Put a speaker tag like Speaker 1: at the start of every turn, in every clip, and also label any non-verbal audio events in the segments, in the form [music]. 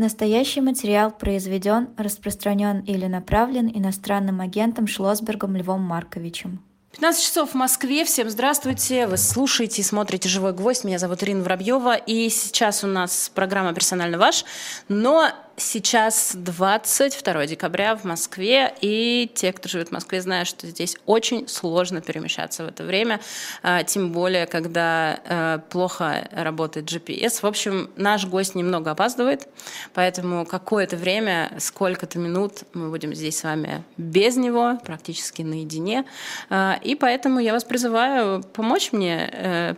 Speaker 1: Настоящий материал произведен, распространен или направлен иностранным агентом Шлосбергом Львом Марковичем.
Speaker 2: 15 часов в Москве. Всем здравствуйте. Вы слушаете и смотрите «Живой гвоздь». Меня зовут Ирина Воробьева. И сейчас у нас программа «Персонально ваш». Но Сейчас 22 декабря в Москве, и те, кто живет в Москве, знают, что здесь очень сложно перемещаться в это время, а, тем более, когда а, плохо работает GPS. В общем, наш гость немного опаздывает, поэтому какое-то время, сколько-то минут мы будем здесь с вами без него, практически наедине. А, и поэтому я вас призываю помочь мне э,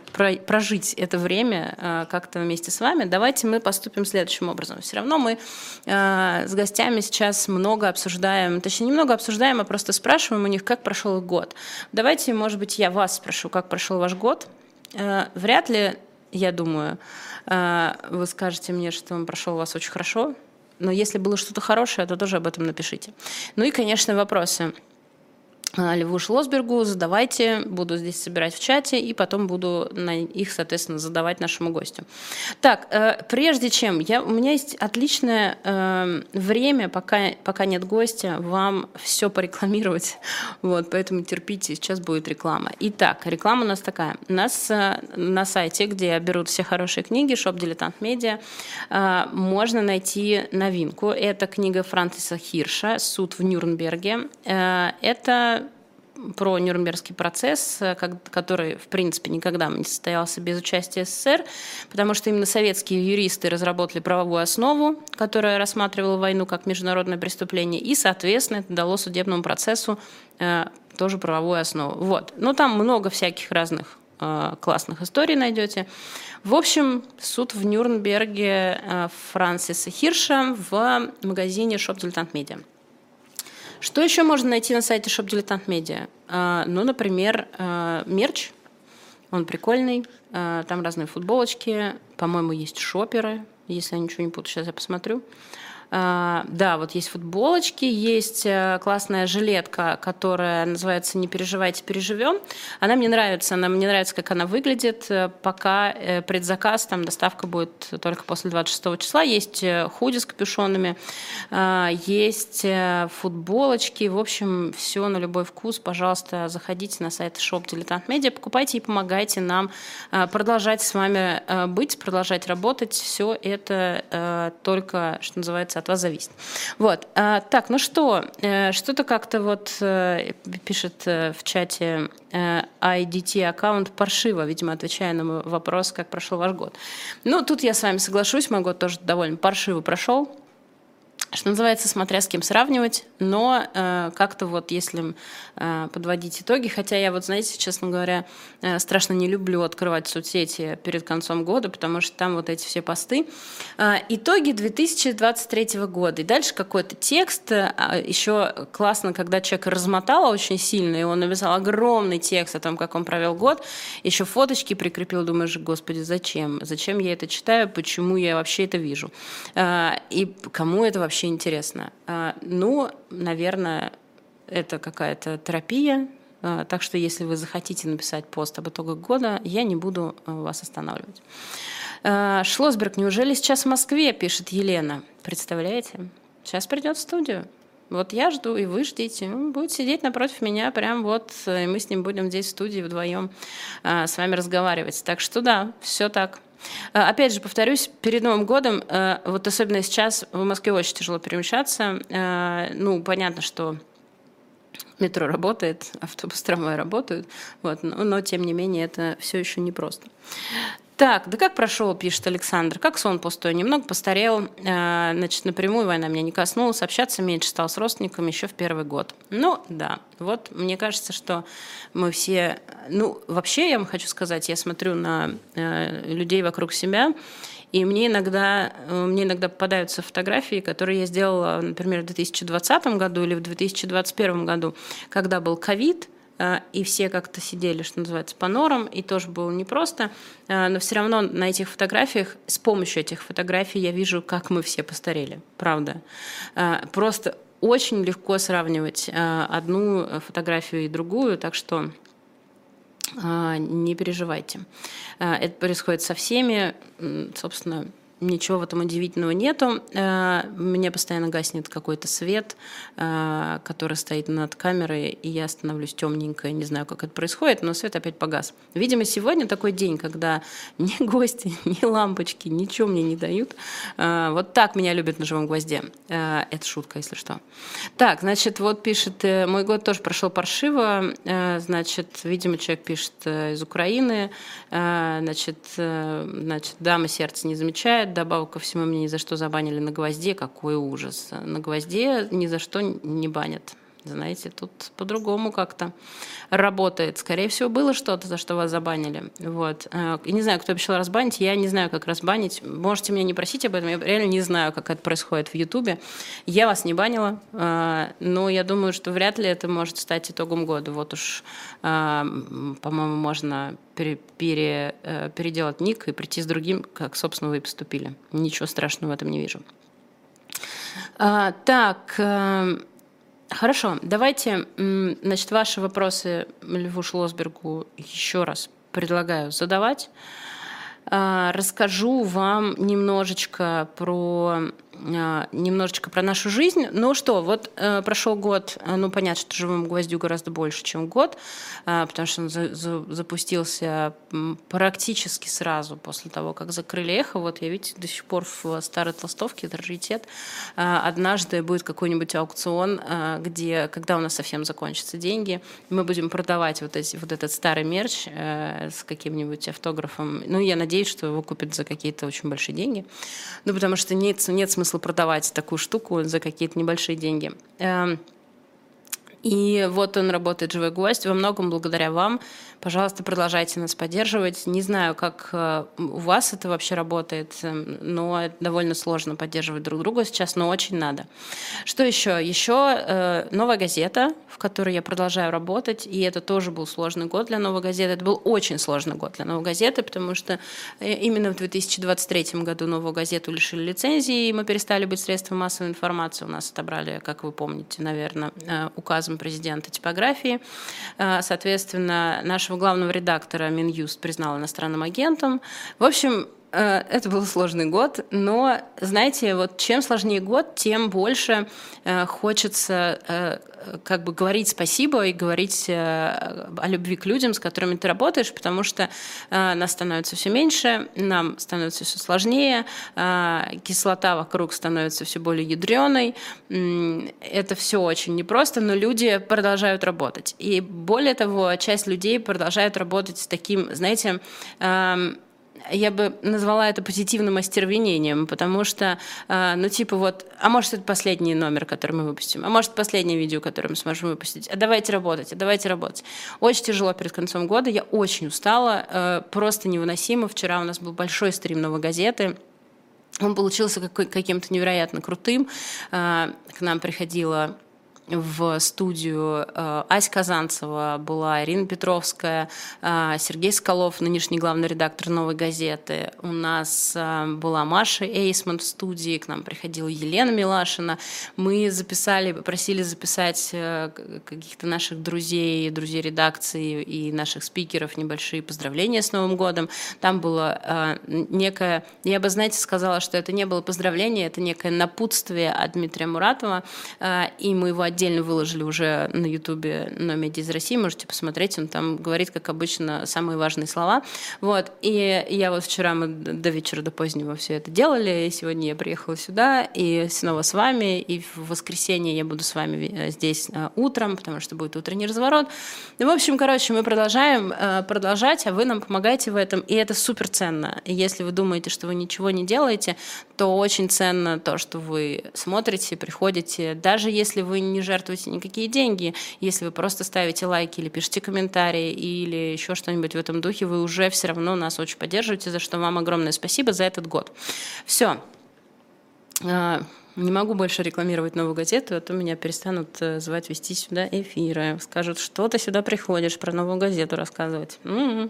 Speaker 2: прожить это время как-то вместе с вами. Давайте мы поступим следующим образом. Все равно мы Э, с гостями сейчас много обсуждаем, точнее, немного обсуждаем, а просто спрашиваем у них, как прошел их год. Давайте, может быть, я вас спрошу, как прошел ваш год. Э, вряд ли, я думаю, э, вы скажете мне, что он прошел у вас очень хорошо, но если было что-то хорошее, то тоже об этом напишите. Ну и, конечно, вопросы. Льву Шлосбергу, задавайте, буду здесь собирать в чате, и потом буду на их, соответственно, задавать нашему гостю. Так, э, прежде чем, я, у меня есть отличное э, время, пока, пока нет гостя, вам все порекламировать, [laughs] вот, поэтому терпите, сейчас будет реклама. Итак, реклама у нас такая. У нас э, на сайте, где берут все хорошие книги, шоп Дилетант Медиа, э, можно найти новинку. Это книга Франсиса Хирша «Суд в Нюрнберге». Э, это про Нюрнбергский процесс, э, который, в принципе, никогда не состоялся без участия СССР, потому что именно советские юристы разработали правовую основу, которая рассматривала войну как международное преступление, и, соответственно, это дало судебному процессу э, тоже правовую основу. Вот. Но там много всяких разных э, классных историй найдете. В общем, суд в Нюрнберге Франсиса Хирша в магазине Shop Dilettant Media. Что еще можно найти на сайте Shop Dilettant Media? А, ну, например, а, мерч. Он прикольный. А, там разные футболочки. По-моему, есть шоперы, если я ничего не путаю. Сейчас я посмотрю. А, да, вот есть футболочки, есть э, классная жилетка, которая называется «Не переживайте, переживем». Она мне нравится, она мне нравится, как она выглядит. Э, пока э, предзаказ, там доставка будет только после 26 числа. Есть худи с капюшонами, а, есть футболочки. В общем, все на любой вкус. Пожалуйста, заходите на сайт Shop Dilettant Media, покупайте и помогайте нам продолжать с вами быть, продолжать работать. Все это только, что называется, от вас зависит. Вот. А, так, ну что, э, что-то как-то вот э, пишет э, в чате IDT аккаунт паршиво, видимо, отвечая на вопрос, как прошел ваш год. Ну, тут я с вами соглашусь, мой год тоже довольно паршиво прошел что называется, смотря с кем сравнивать, но э, как-то вот если э, подводить итоги, хотя я вот, знаете, честно говоря, э, страшно не люблю открывать соцсети перед концом года, потому что там вот эти все посты. Э, итоги 2023 года. И дальше какой-то текст. Э, еще классно, когда человек размотал очень сильно, и он написал огромный текст о том, как он провел год, еще фоточки прикрепил, думаешь, господи, зачем? Зачем я это читаю? Почему я вообще это вижу? Э, и кому это вообще вообще интересно? А, ну, наверное, это какая-то терапия. А, так что, если вы захотите написать пост об итогах года, я не буду а, вас останавливать. Шлосберг, неужели сейчас в Москве, пишет Елена. Представляете? Сейчас придет в студию. Вот я жду, и вы ждите. Он будет сидеть напротив меня, прям вот, и мы с ним будем здесь в студии вдвоем с вами разговаривать. Так что да, все так. Э, опять же, повторюсь, перед Новым годом, э, вот особенно сейчас, в Москве очень тяжело перемещаться. Э, ну, понятно, что метро работает, [laughs] автобус, трамвай работают, вот, но, но тем не менее это все еще непросто. Так, да как прошел, пишет Александр. Как сон пустой. Немного постарел. Э, значит, напрямую война меня не коснулась. Общаться меньше стал с родственниками еще в первый год. Ну, да. Вот мне кажется, что мы все... Ну, вообще, я вам хочу сказать, я смотрю на э, людей вокруг себя, и мне иногда, э, мне иногда попадаются фотографии, которые я сделала, например, в 2020 году или в 2021 году, когда был ковид, и все как-то сидели, что называется, по норам, и тоже было непросто, э, но все равно на этих фотографиях, с помощью этих фотографий я вижу, как мы все постарели, правда. Э, просто очень легко сравнивать одну фотографию и другую, так что не переживайте. Это происходит со всеми, собственно, ничего в этом удивительного нету. Э, мне постоянно гаснет какой-то свет, э, который стоит над камерой, и я становлюсь темненькая, не знаю, как это происходит, но свет опять погас. Видимо, сегодня такой день, когда [laughs] ни гости, ни лампочки, ничего мне не дают. Э, вот так меня любят на живом гвозде. Это шутка, если что. Так, значит, вот пишет, мой год тоже прошел паршиво. Значит, видимо, человек пишет из Украины. Значит, значит, дама сердце не замечает, добавок ко всему меня ни за что забанили на гвозде, какой ужас. На гвозде ни за что не банят. Знаете, тут по-другому как-то работает. Скорее всего, было что-то, за что вас забанили. Вот. Э, и не знаю, кто обещал разбанить, я не знаю, как разбанить. Можете меня не просить об этом, я реально не знаю, как это происходит в Ютубе. Я вас не банила, э, но я думаю, что вряд ли это может стать итогом года. Вот уж, э, по-моему, можно пере, пере, переделать ник и прийти с другим, как, собственно, вы поступили. Ничего страшного в этом не вижу. Так, Хорошо, давайте, значит, ваши вопросы Льву Шлосбергу еще раз предлагаю задавать. А, расскажу вам немножечко про немножечко про нашу жизнь. Ну что, вот э, прошел год, э, ну понятно, что живому гвоздю гораздо больше, чем год, э, потому что он за, за, запустился практически сразу после того, как закрыли эхо. Вот я, видите, до сих пор в старой толстовке, это раритет. Э, однажды будет какой-нибудь аукцион, э, где, когда у нас совсем закончатся деньги, мы будем продавать вот, эти, вот этот старый мерч э, с каким-нибудь автографом. Ну, я надеюсь, что его купят за какие-то очень большие деньги. Ну, потому что нет, нет смысла смысла продавать такую штуку за какие-то небольшие деньги. Эм, и вот он работает «Живой гвоздь» во многом благодаря вам. Пожалуйста, продолжайте нас поддерживать. Не знаю, как э, у вас это вообще работает, эм, но довольно сложно поддерживать друг друга сейчас, но очень надо. Что еще? Еще э, новая газета, в которой я продолжаю работать, и это тоже был сложный год для новой газеты. Это был очень сложный год для новой газеты, потому что э, именно в 2023 году новую газету лишили лицензии, и мы перестали быть средством массовой информации. У нас отобрали, как вы помните, наверное, указом президента типографии. Соответственно, нашего нашего главного редактора Минюст признал иностранным агентом. В общем, это был сложный год, но, знаете, вот чем сложнее год, тем больше э, хочется э, как бы говорить спасибо и говорить э, о любви к людям, с которыми ты работаешь, потому что э, нас становится все меньше, нам становится все сложнее, э, кислота вокруг становится все более ядреной. Это все очень непросто, но люди продолжают работать. И более того, часть людей продолжает работать с таким, знаете, эм, я бы назвала это позитивным остервенением, потому что, а, ну, типа вот, а может, это последний номер, который мы выпустим, а может, последнее видео, которое мы сможем выпустить, а давайте работать, а давайте работать. Очень тяжело перед концом года, я очень устала, э, просто невыносимо. Вчера у нас был большой стрим «Новой газеты», он получился каким-то невероятно крутым. А, к нам приходила в студию э, Ась Казанцева была, Ирина Петровская, э, Сергей Скалов, нынешний главный редактор «Новой газеты». У нас э, была Маша Эйсман в студии, к нам приходила Елена Милашина. Мы записали, просили записать каких-то наших друзей, друзей редакции и наших спикеров небольшие поздравления с Новым годом. Там было некое, я бы, знаете, сказала, что это не было поздравление, это некое напутствие от Дмитрия Муратова, и мы его отдельно выложили уже на Ютубе на медиа из России, можете посмотреть, он там говорит, как обычно, самые важные слова. Вот. И я вот вчера мы до вечера, до позднего все это делали, и сегодня я приехала сюда, и снова с вами, и в воскресенье я буду с вами э, здесь э, утром, потому что будет утренний разворот. В общем, короче, мы продолжаем э, продолжать, а вы нам помогаете в этом, и это супер ценно. Если вы думаете, что вы ничего не делаете, то очень ценно то, что вы смотрите, приходите, даже если вы не жертвуете никакие деньги. Если вы просто ставите лайки или пишете комментарии или еще что-нибудь в этом духе, вы уже все равно нас очень поддерживаете, за что вам огромное спасибо за этот год. Все. Не могу больше рекламировать новую газету, а то меня перестанут э, звать вести сюда эфиры. Скажут, что ты сюда приходишь, про новую газету рассказывать. М-м.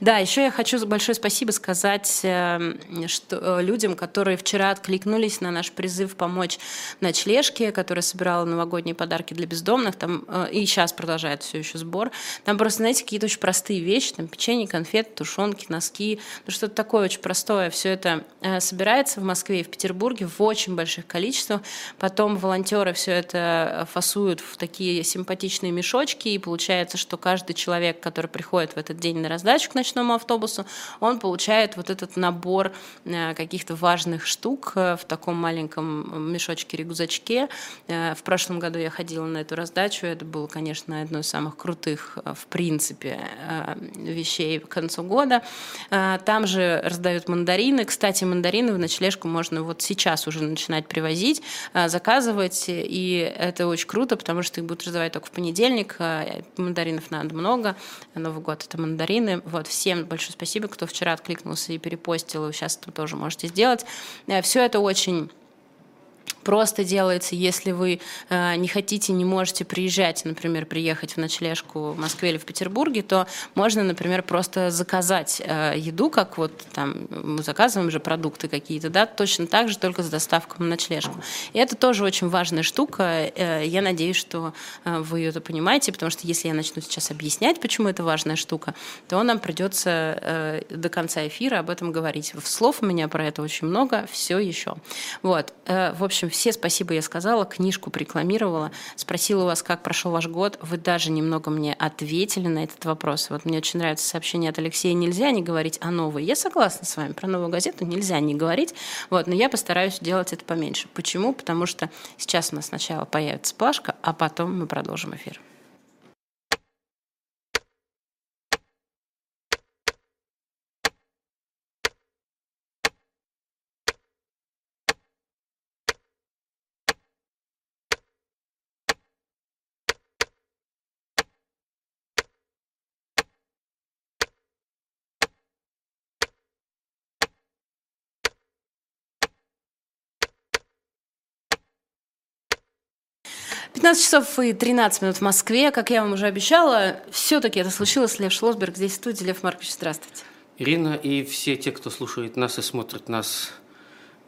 Speaker 2: Да, еще я хочу большое спасибо сказать э, что, э, людям, которые вчера откликнулись на наш призыв помочь ночлежке, которая собирала новогодние подарки для бездомных. Там, и сейчас продолжает все еще сбор. Там просто, знаете, какие-то очень простые вещи. Там печенье, конфеты, тушенки, носки. Ну, что-то такое очень простое. Все это собирается в Москве и в Петербурге в очень больших количествах. Потом волонтеры все это фасуют в такие симпатичные мешочки, и получается, что каждый человек, который приходит в этот день на раздачу к ночному автобусу, он получает вот этот набор э, каких-то важных штук э, в таком маленьком мешочке-рюкзачке. Э, в прошлом году я ходила на эту раздачу, это было, конечно, одно из самых крутых, в принципе, вещей к концу года. Там же раздают мандарины. Кстати, мандарины в ночлежку можно вот сейчас уже начинать привозить привозить, э, заказывать, и это очень круто, потому что их будут раздавать только в понедельник, э, мандаринов надо много, Новый год — это мандарины. Вот, всем большое спасибо, кто вчера откликнулся и перепостил, и сейчас это тоже можете сделать. Э, Все это очень просто делается, если вы э, не хотите, не можете приезжать, например, приехать в ночлежку в Москве или в Петербурге, то можно, например, просто заказать э, еду, как вот там мы заказываем же продукты какие-то, да, точно так же, только с доставкой на ночлежку. И это тоже очень важная штука. Э, я надеюсь, что э, вы это понимаете, потому что если я начну сейчас объяснять, почему это важная штука, то нам придется э, до конца эфира об этом говорить. Слов у меня про это очень много, все еще. Вот. Э, в общем, все спасибо я сказала, книжку рекламировала, спросила у вас, как прошел ваш год. Вы даже немного мне ответили на этот вопрос. Вот мне очень нравится сообщение от Алексея. Нельзя не говорить о новой. Я согласна с вами. Про новую газету нельзя не говорить. Вот, но я постараюсь делать это поменьше. Почему? Потому что сейчас у нас сначала появится плашка, а потом мы продолжим эфир. 15 часов и 13 минут в Москве. Как я вам уже обещала, все-таки это случилось. Лев Шлосберг здесь в студии. Лев Маркович, здравствуйте.
Speaker 3: Ирина и все те, кто слушает нас и смотрит нас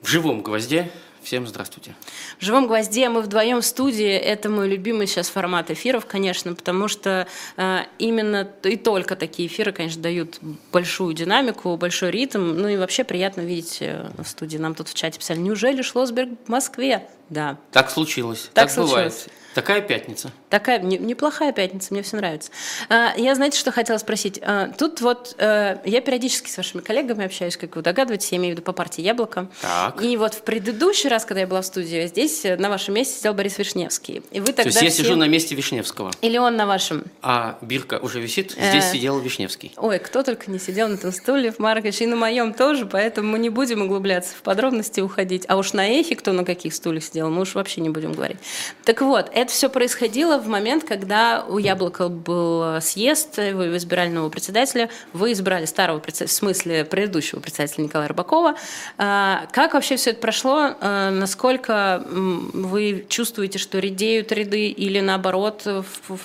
Speaker 3: в живом гвозде, Всем здравствуйте.
Speaker 2: В «Живом гвозде» мы вдвоем в студии. Это мой любимый сейчас формат эфиров, конечно, потому что э, именно и только такие эфиры, конечно, дают большую динамику, большой ритм. Ну и вообще приятно видеть э, в студии. Нам тут в чате писали, неужели Шлосберг в Москве? Да.
Speaker 3: Так случилось. Так, так случилось. бывает. Такая пятница.
Speaker 2: Такая не, неплохая пятница, мне все нравится. А, я, знаете, что хотела спросить? А, тут вот а, я периодически с вашими коллегами общаюсь, как вы догадываетесь, я имею в виду по партии «Яблоко».
Speaker 3: Так.
Speaker 2: И вот в предыдущий раз, когда я была в студии, здесь э, на вашем месте сидел Борис Вишневский. И вы тогда
Speaker 3: То есть я все... сижу на месте Вишневского?
Speaker 2: Или он на вашем?
Speaker 3: А бирка уже висит? Здесь э... сидел Вишневский.
Speaker 2: Ой, кто только не сидел на этом стуле, Маркович, и на моем тоже, поэтому мы не будем углубляться в подробности, уходить. А уж на эхе кто на каких стульях сидел, мы уж вообще не будем говорить. Так вот, это все происходило в момент, когда у Яблока был съезд, вы избирали нового председателя, вы избрали старого, в смысле предыдущего председателя Николая Рыбакова. А, как вообще все это прошло? А, насколько вы чувствуете, что редеют ряды или наоборот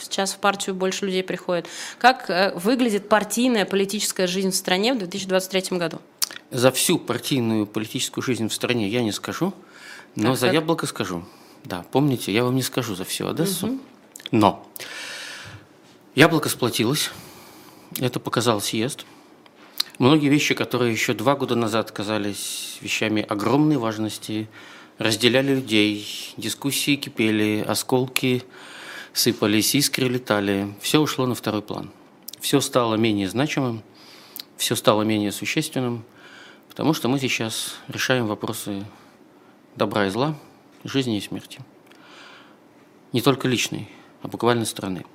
Speaker 2: сейчас в партию больше людей приходит? Как э, выглядит партийная политическая жизнь в стране в 2023 году?
Speaker 3: За всю партийную политическую жизнь в стране я не скажу, но так, за так. яблоко скажу. Да, помните, я вам не скажу за всю Одессу. Угу. Но яблоко сплотилось, это показал съезд. Многие вещи, которые еще два года назад казались вещами огромной важности, разделяли людей, дискуссии кипели, осколки сыпались, искры летали. Все ушло на второй план. Все стало менее значимым, все стало менее существенным, потому что мы сейчас решаем вопросы добра и зла, жизни и смерти. Не только личной, а буквально страны.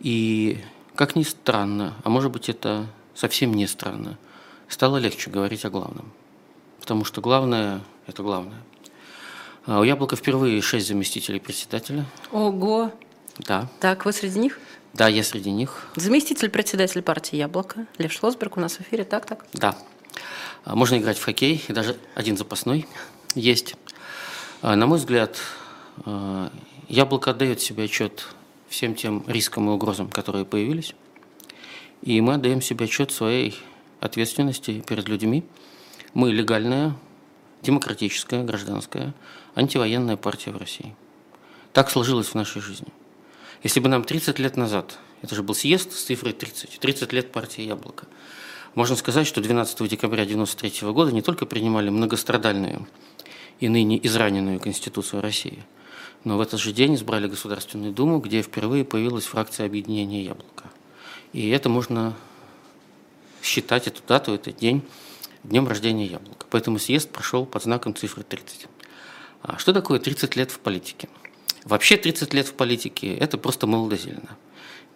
Speaker 3: И, как ни странно, а может быть это совсем не странно, стало легче говорить о главном. Потому что главное – это главное. А у Яблока впервые шесть заместителей председателя.
Speaker 2: Ого!
Speaker 3: Да.
Speaker 2: Так, вы среди них?
Speaker 3: Да, я среди них.
Speaker 2: Заместитель председателя партии «Яблоко» Лев Шлосберг у нас в эфире, так, так?
Speaker 3: Да. А можно играть в хоккей, и даже один запасной [laughs] есть. А, на мой взгляд, яблоко отдает себе отчет всем тем рискам и угрозам, которые появились. И мы отдаем себе отчет своей ответственности перед людьми. Мы легальная, демократическая, гражданская, антивоенная партия в России. Так сложилось в нашей жизни. Если бы нам 30 лет назад, это же был съезд с цифрой 30, 30 лет партии «Яблоко», можно сказать, что 12 декабря 1993 года не только принимали многострадальную и ныне израненную Конституцию России, но в этот же день избрали Государственную Думу, где впервые появилась фракция объединения «Яблоко». И это можно считать, эту дату, этот день, днем рождения яблока. Поэтому съезд прошел под знаком цифры 30. А что такое 30 лет в политике? Вообще 30 лет в политике – это просто молодозельно.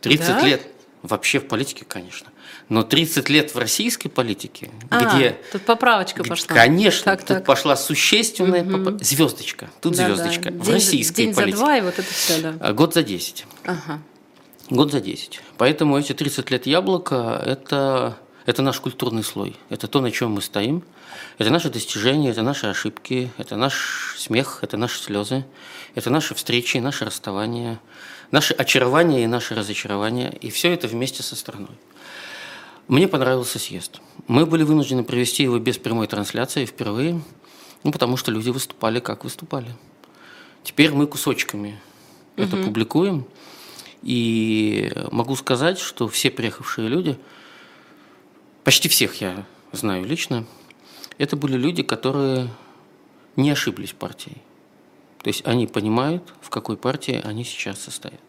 Speaker 3: 30 да? лет вообще в политике, конечно. Но 30 лет в российской политике, а, где...
Speaker 2: Тут поправочка пошла.
Speaker 3: Конечно, так, тут так. пошла существенная угу. поп... звездочка. Тут да, звездочка. Да. В день, российской
Speaker 2: день
Speaker 3: политике.
Speaker 2: за два, и вот это все, да.
Speaker 3: А, год за 10. Ага. Год за 10. Поэтому эти 30 лет яблока – это, это наш культурный слой. Это то, на чем мы стоим. Это наши достижения, это наши ошибки, это наш смех, это наши слезы, это наши встречи, наши расставания, наши очарования и наши разочарования. И все это вместе со страной. Мне понравился съезд. Мы были вынуждены провести его без прямой трансляции впервые, ну, потому что люди выступали, как выступали. Теперь мы кусочками угу. это публикуем. И могу сказать, что все приехавшие люди, почти всех я знаю лично, это были люди, которые не ошиблись партией. То есть они понимают, в какой партии они сейчас состоят.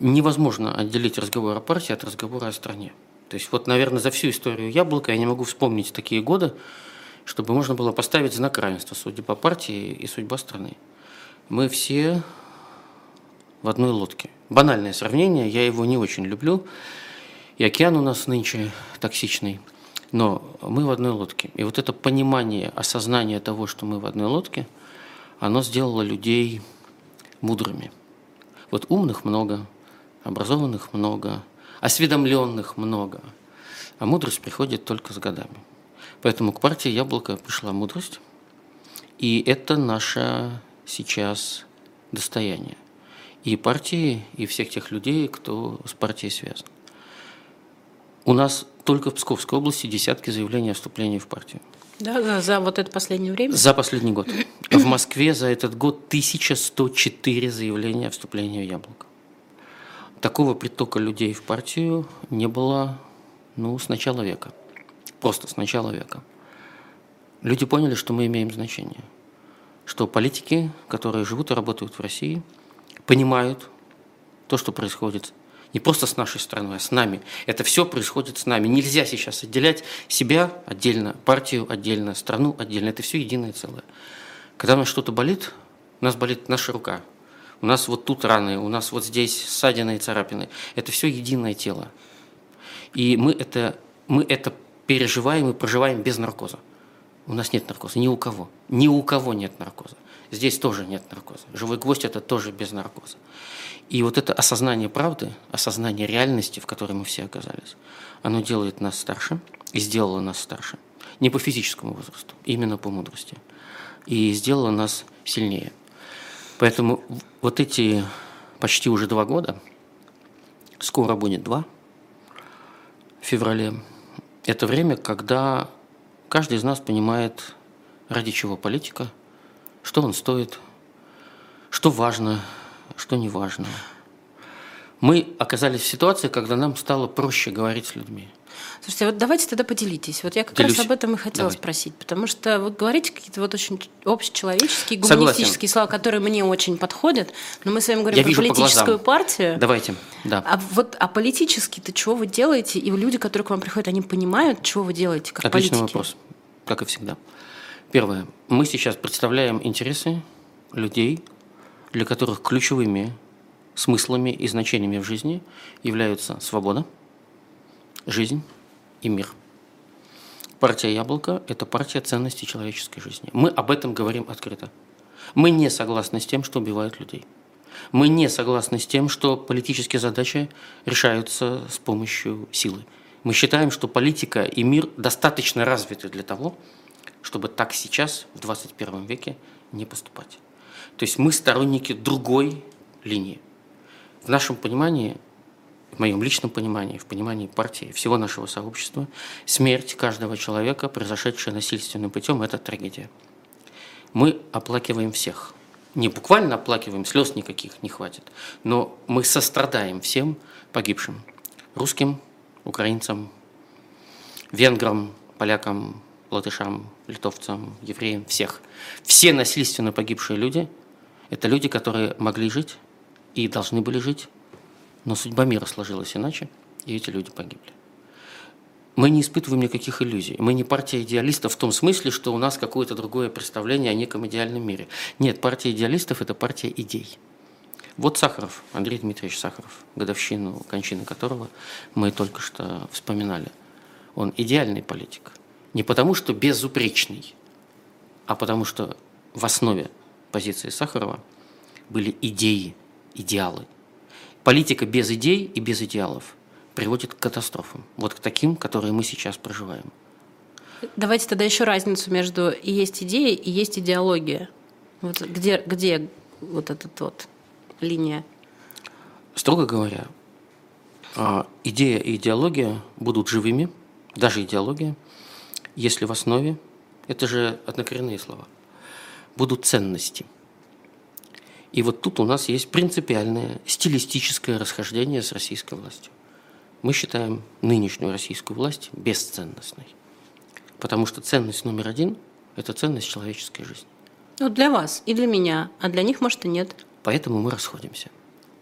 Speaker 3: Невозможно отделить разговор о партии от разговора о стране. То есть вот, наверное, за всю историю Яблока я не могу вспомнить такие годы, чтобы можно было поставить знак равенства судьба партии и судьба страны. Мы все в одной лодке. Банальное сравнение, я его не очень люблю. И океан у нас нынче токсичный. Но мы в одной лодке. И вот это понимание, осознание того, что мы в одной лодке, оно сделало людей мудрыми. Вот умных много, образованных много, осведомленных много. А мудрость приходит только с годами. Поэтому к партии «Яблоко» пришла мудрость. И это наше сейчас достояние и партии, и всех тех людей, кто с партией связан. У нас только в Псковской области десятки заявлений о вступлении в партию.
Speaker 2: Да, да, за вот это последнее время?
Speaker 3: За последний год. В Москве за этот год 1104 заявления о вступлении в Яблоко. Такого притока людей в партию не было ну, с начала века. Просто с начала века. Люди поняли, что мы имеем значение. Что политики, которые живут и работают в России – понимают то, что происходит не просто с нашей страной, а с нами. Это все происходит с нами. Нельзя сейчас отделять себя отдельно, партию отдельно, страну отдельно. Это все единое целое. Когда у нас что-то болит, у нас болит наша рука. У нас вот тут раны, у нас вот здесь ссадины и царапины. Это все единое тело. И мы это, мы это переживаем и проживаем без наркоза. У нас нет наркоза, ни у кого. Ни у кого нет наркоза. Здесь тоже нет наркоза. Живой гвоздь – это тоже без наркоза. И вот это осознание правды, осознание реальности, в которой мы все оказались, оно делает нас старше и сделало нас старше. Не по физическому возрасту, именно по мудрости. И сделало нас сильнее. Поэтому вот эти почти уже два года, скоро будет два, в феврале, это время, когда каждый из нас понимает, ради чего политика – что он стоит, что важно, что не важно. Мы оказались в ситуации, когда нам стало проще говорить с людьми.
Speaker 2: Слушайте, вот давайте тогда поделитесь. Вот я как Делюсь. раз об этом и хотела Давай. спросить, потому что вы говорите какие-то вот очень общечеловеческие, гуманистические Согласен. слова, которые мне очень подходят, но мы с вами говорим я про политическую по партию.
Speaker 3: Давайте, да.
Speaker 2: А вот а политически-то чего вы делаете? И люди, которые к вам приходят, они понимают, чего вы делаете как
Speaker 3: Отличный
Speaker 2: политики?
Speaker 3: вопрос, как и всегда. Первое. Мы сейчас представляем интересы людей, для которых ключевыми смыслами и значениями в жизни являются свобода, жизнь и мир. Партия «Яблоко» – это партия ценностей человеческой жизни. Мы об этом говорим открыто. Мы не согласны с тем, что убивают людей. Мы не согласны с тем, что политические задачи решаются с помощью силы. Мы считаем, что политика и мир достаточно развиты для того, чтобы так сейчас, в 21 веке, не поступать. То есть мы сторонники другой линии. В нашем понимании, в моем личном понимании, в понимании партии, всего нашего сообщества, смерть каждого человека, произошедшая насильственным путем, это трагедия. Мы оплакиваем всех. Не буквально оплакиваем, слез никаких не хватит, но мы сострадаем всем погибшим. Русским, украинцам, венграм, полякам, латышам, литовцам, евреям, всех. Все насильственно погибшие люди – это люди, которые могли жить и должны были жить, но судьба мира сложилась иначе, и эти люди погибли. Мы не испытываем никаких иллюзий. Мы не партия идеалистов в том смысле, что у нас какое-то другое представление о неком идеальном мире. Нет, партия идеалистов – это партия идей. Вот Сахаров, Андрей Дмитриевич Сахаров, годовщину кончины которого мы только что вспоминали. Он идеальный политик. Не потому, что безупречный, а потому, что в основе позиции Сахарова были идеи, идеалы. Политика без идей и без идеалов приводит к катастрофам. Вот к таким, которые мы сейчас проживаем.
Speaker 2: Давайте тогда еще разницу между и есть идеи, и есть идеология. Вот где, где вот эта вот линия?
Speaker 3: Строго говоря, а, идея и идеология будут живыми, даже идеология, если в основе, это же однокоренные слова, будут ценности – и вот тут у нас есть принципиальное стилистическое расхождение с российской властью. Мы считаем нынешнюю российскую власть бесценностной. Потому что ценность номер один – это ценность человеческой жизни.
Speaker 2: Ну, для вас и для меня, а для них, может, и нет.
Speaker 3: Поэтому мы расходимся.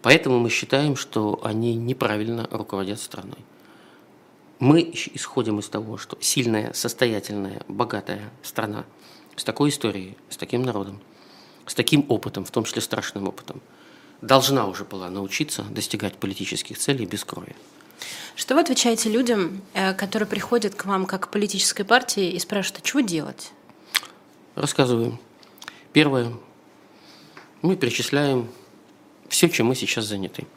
Speaker 3: Поэтому мы считаем, что они неправильно руководят страной. Мы исходим из того, что сильная, состоятельная, богатая страна с такой историей, с таким народом – с таким опытом, в том числе страшным опытом, должна уже была научиться достигать политических целей без крови.
Speaker 2: Что вы отвечаете людям, э, которые приходят к вам как к политической партии и спрашивают, а чего делать?
Speaker 3: Рассказываем. Первое. Мы перечисляем все, чем мы сейчас заняты.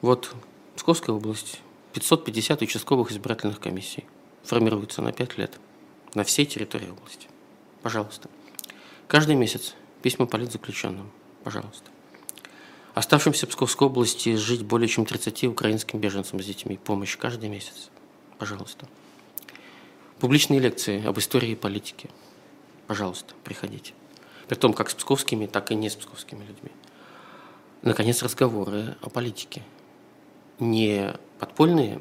Speaker 3: Вот Псковская область, 550 участковых избирательных комиссий формируются на 5 лет на всей территории области. Пожалуйста. Каждый месяц Письма политзаключенным, пожалуйста. Оставшимся в Псковской области жить более чем 30 украинским беженцам с детьми. Помощь каждый месяц. Пожалуйста. Публичные лекции об истории и политике. Пожалуйста, приходите. При том, как с псковскими, так и не с псковскими людьми. Наконец, разговоры о политике. Не подпольные,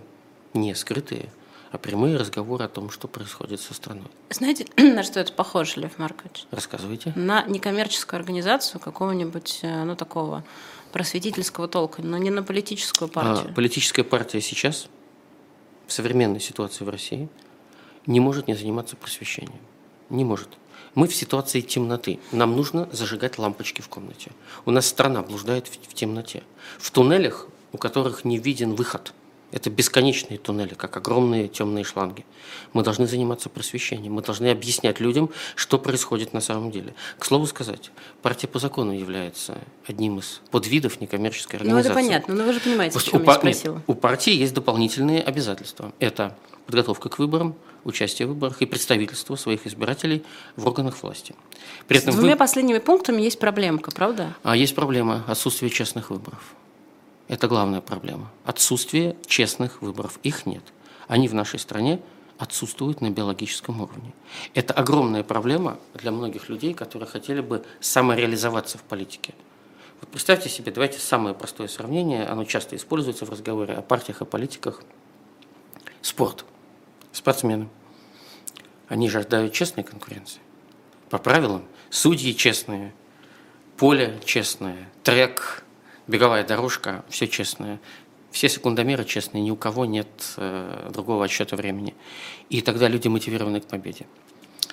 Speaker 3: не скрытые – а прямые разговоры о том, что происходит со страной.
Speaker 2: Знаете, [clears throat] на что это похоже, Лев Маркович?
Speaker 3: Рассказывайте.
Speaker 2: На некоммерческую организацию какого-нибудь, э, ну, такого просветительского толка, но не на политическую а партию.
Speaker 3: А, политическая партия сейчас, в современной ситуации в России, не может не заниматься просвещением. Не может. Мы в ситуации темноты. Нам нужно зажигать лампочки в комнате. У нас страна блуждает в, в темноте. В туннелях, у которых не виден выход – это бесконечные туннели, как огромные темные шланги. Мы должны заниматься просвещением, мы должны объяснять людям, что происходит на самом деле. К слову сказать, партия по закону является одним из подвидов некоммерческой организации.
Speaker 2: Ну, это понятно, но вы же понимаете, Просто почему у, я спросила. Нет,
Speaker 3: у партии есть дополнительные обязательства. Это подготовка к выборам, участие в выборах и представительство своих избирателей в органах власти.
Speaker 2: При этом С двумя вы... последними пунктами есть проблемка, правда?
Speaker 3: А есть проблема отсутствия честных выборов. Это главная проблема. Отсутствие честных выборов. Их нет. Они в нашей стране отсутствуют на биологическом уровне. Это огромная проблема для многих людей, которые хотели бы самореализоваться в политике. Вот представьте себе, давайте самое простое сравнение, оно часто используется в разговоре о партиях, о политиках. Спорт. Спортсмены. Они же ожидают честной конкуренции. По правилам, судьи честные, поле честное, трек беговая дорожка, все честное. Все секундомеры честные, ни у кого нет э, другого отсчета времени. И тогда люди мотивированы к победе.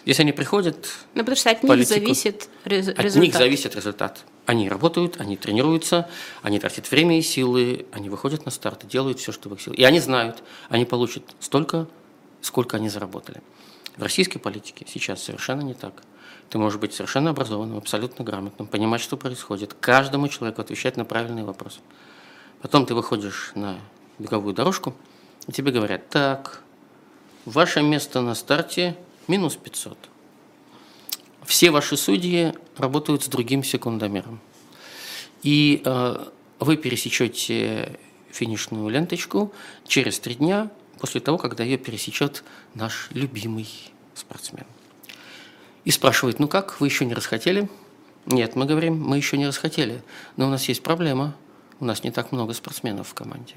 Speaker 3: Если они приходят...
Speaker 2: Ну, потому что от них политику, зависит результат.
Speaker 3: От них зависит результат. Они работают, они тренируются, они тратят время и силы, они выходят на старт и делают все, что в их силах. И они знают, они получат столько, сколько они заработали. В российской политике сейчас совершенно не так. Ты можешь быть совершенно образованным, абсолютно грамотным, понимать, что происходит, каждому человеку отвечать на правильные вопросы. Потом ты выходишь на беговую дорожку, и тебе говорят, так, ваше место на старте минус 500. все ваши судьи работают с другим секундомером. И э, вы пересечете финишную ленточку через три дня после того, когда ее пересечет наш любимый спортсмен. И спрашивает, ну как, вы еще не расхотели? Нет, мы говорим, мы еще не расхотели, но у нас есть проблема, у нас не так много спортсменов в команде.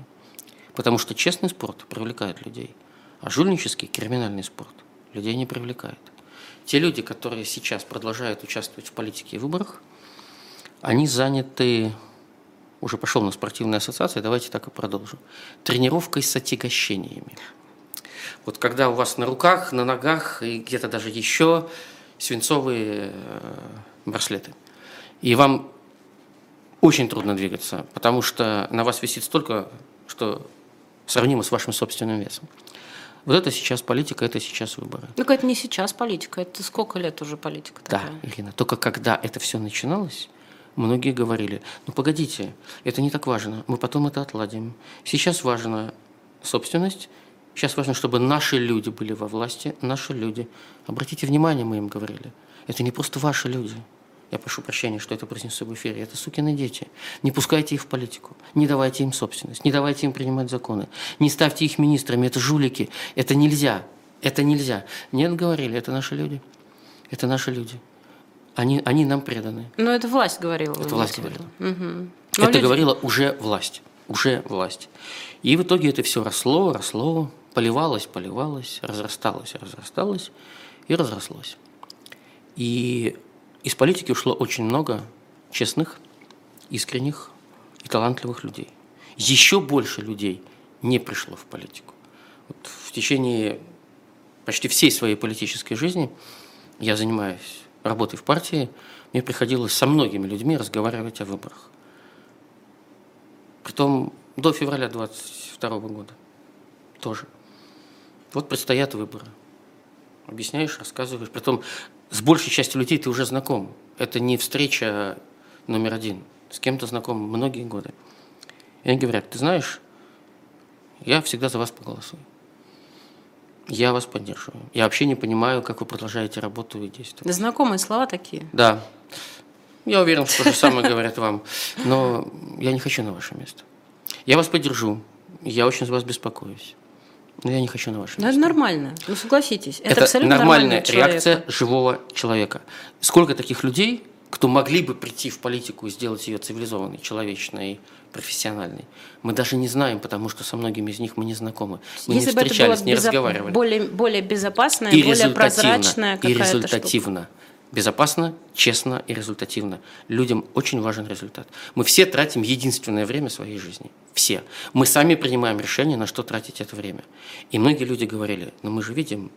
Speaker 3: Потому что честный спорт привлекает людей, а жульнический, криминальный спорт людей не привлекает. Те люди, которые сейчас продолжают участвовать в политике и выборах, они заняты, уже пошел на спортивную ассоциацию, давайте так и продолжим, тренировкой с отягощениями. Вот когда у вас на руках, на ногах и где-то даже еще свинцовые э, браслеты. И вам очень трудно двигаться, потому что на вас висит столько, что сравнимо с вашим собственным весом. Вот это сейчас политика, это сейчас выборы.
Speaker 2: Ну, это не сейчас политика, это сколько лет уже политика
Speaker 3: такая? Да, Ирина, только когда это все начиналось, многие говорили, ну погодите, это не так важно, мы потом это отладим. Сейчас важна собственность, сейчас важно, чтобы наши люди были во власти, наши люди. Обратите внимание, мы им говорили, это не просто ваши люди – я прошу прощения, что это произнесу в эфире, это сукины дети. Не пускайте их в политику, не давайте им собственность, не давайте им принимать законы, не ставьте их министрами, это жулики, это нельзя, это нельзя. Нет, говорили, это наши люди, это наши люди. Они, они нам преданы.
Speaker 2: Но это власть говорила.
Speaker 3: Это власть говорила. Угу. это люди... говорила уже власть, уже власть. И в итоге это все росло, росло, поливалось, поливалось, разрасталось, разрасталось и разрослось. И из политики ушло очень много честных, искренних и талантливых людей. Еще больше людей не пришло в политику. Вот в течение почти всей своей политической жизни я занимаюсь работой в партии, мне приходилось со многими людьми разговаривать о выборах. Притом до февраля 22 года тоже. Вот предстоят выборы. Объясняешь, рассказываешь. Притом с большей частью людей ты уже знаком. Это не встреча номер один. С кем-то знаком многие годы. И они говорят, ты знаешь, я всегда за вас поголосую. Я вас поддерживаю. Я вообще не понимаю, как вы продолжаете работу и действовать.
Speaker 2: Да знакомые слова такие.
Speaker 3: Да. Я уверен, что то же самое говорят вам. Но я не хочу на ваше место. Я вас поддержу. Я очень за вас беспокоюсь. Но я не хочу на ваше
Speaker 2: место. это нормально. Ну, согласитесь.
Speaker 3: Это, это абсолютно нормальная реакция живого человека. Сколько таких людей, кто могли бы прийти в политику и сделать ее цивилизованной, человечной, профессиональной. Мы даже не знаем, потому что со многими из них мы не знакомы. Мы Если не встречались, не безоп... разговаривали.
Speaker 2: Более, более безопасная, и более прозрачная
Speaker 3: какая-то И результативно. Штука. Безопасно, честно и результативно. Людям очень важен результат. Мы все тратим единственное время своей жизни. Все. Мы сами принимаем решение, на что тратить это время. И многие люди говорили, ну мы же видим,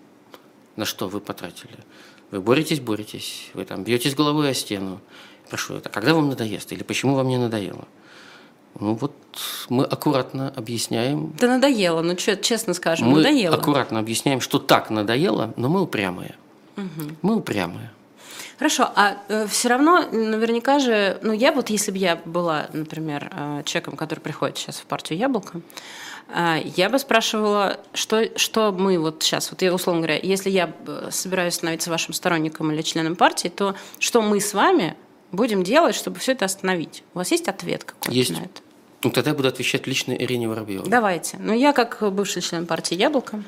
Speaker 3: на что вы потратили. Вы боретесь, боретесь, вы там бьетесь головой о стену. Прошу, это когда вам надоест или почему вам не надоело? Ну вот мы аккуратно объясняем.
Speaker 2: Да надоело, ну что, честно скажем,
Speaker 3: мы
Speaker 2: надоело.
Speaker 3: аккуратно объясняем, что так надоело, но мы упрямые. Угу. Мы упрямые.
Speaker 2: Хорошо, а э, все равно наверняка же, ну я вот, если бы я была, например, э, человеком, который приходит сейчас в партию Яблоко, э, я бы спрашивала, что, что мы вот сейчас, вот я условно говоря, если я э, собираюсь становиться вашим сторонником или членом партии, то что мы с вами будем делать, чтобы все это остановить? У вас есть ответ какой-то
Speaker 3: есть.
Speaker 2: на это?
Speaker 3: Ну, тогда я буду отвечать лично Ирине Воробьевой.
Speaker 2: Давайте. Ну, я как бывший член партии «Яблоко»,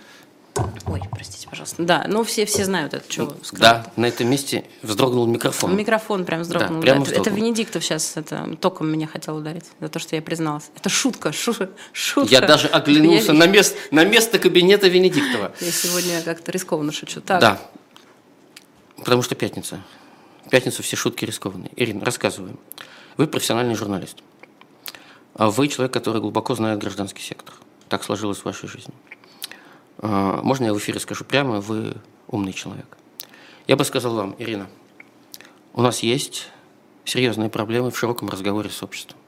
Speaker 2: Ой, простите, пожалуйста. Да, ну все, все знают это, что
Speaker 3: сказать. Да, на этом месте вздрогнул микрофон.
Speaker 2: Микрофон прям вздрогнул. Да, прямо да. Это, это Венедиктов сейчас это, током меня хотел ударить за то, что я призналась. Это шутка, шу, шутка.
Speaker 3: Я даже оглянулся я... на, мест, на место кабинета Венедиктова.
Speaker 2: Я сегодня как-то рискованно шучу. Так.
Speaker 3: Да, потому что пятница. В пятницу все шутки рискованные. Ирина, рассказываем. Вы профессиональный журналист. А вы человек, который глубоко знает гражданский сектор. Так сложилось в вашей жизни. А, можно я в эфире скажу прямо, вы умный человек. Я бы сказал вам, Ирина, у нас есть серьезные проблемы в широком разговоре с обществом.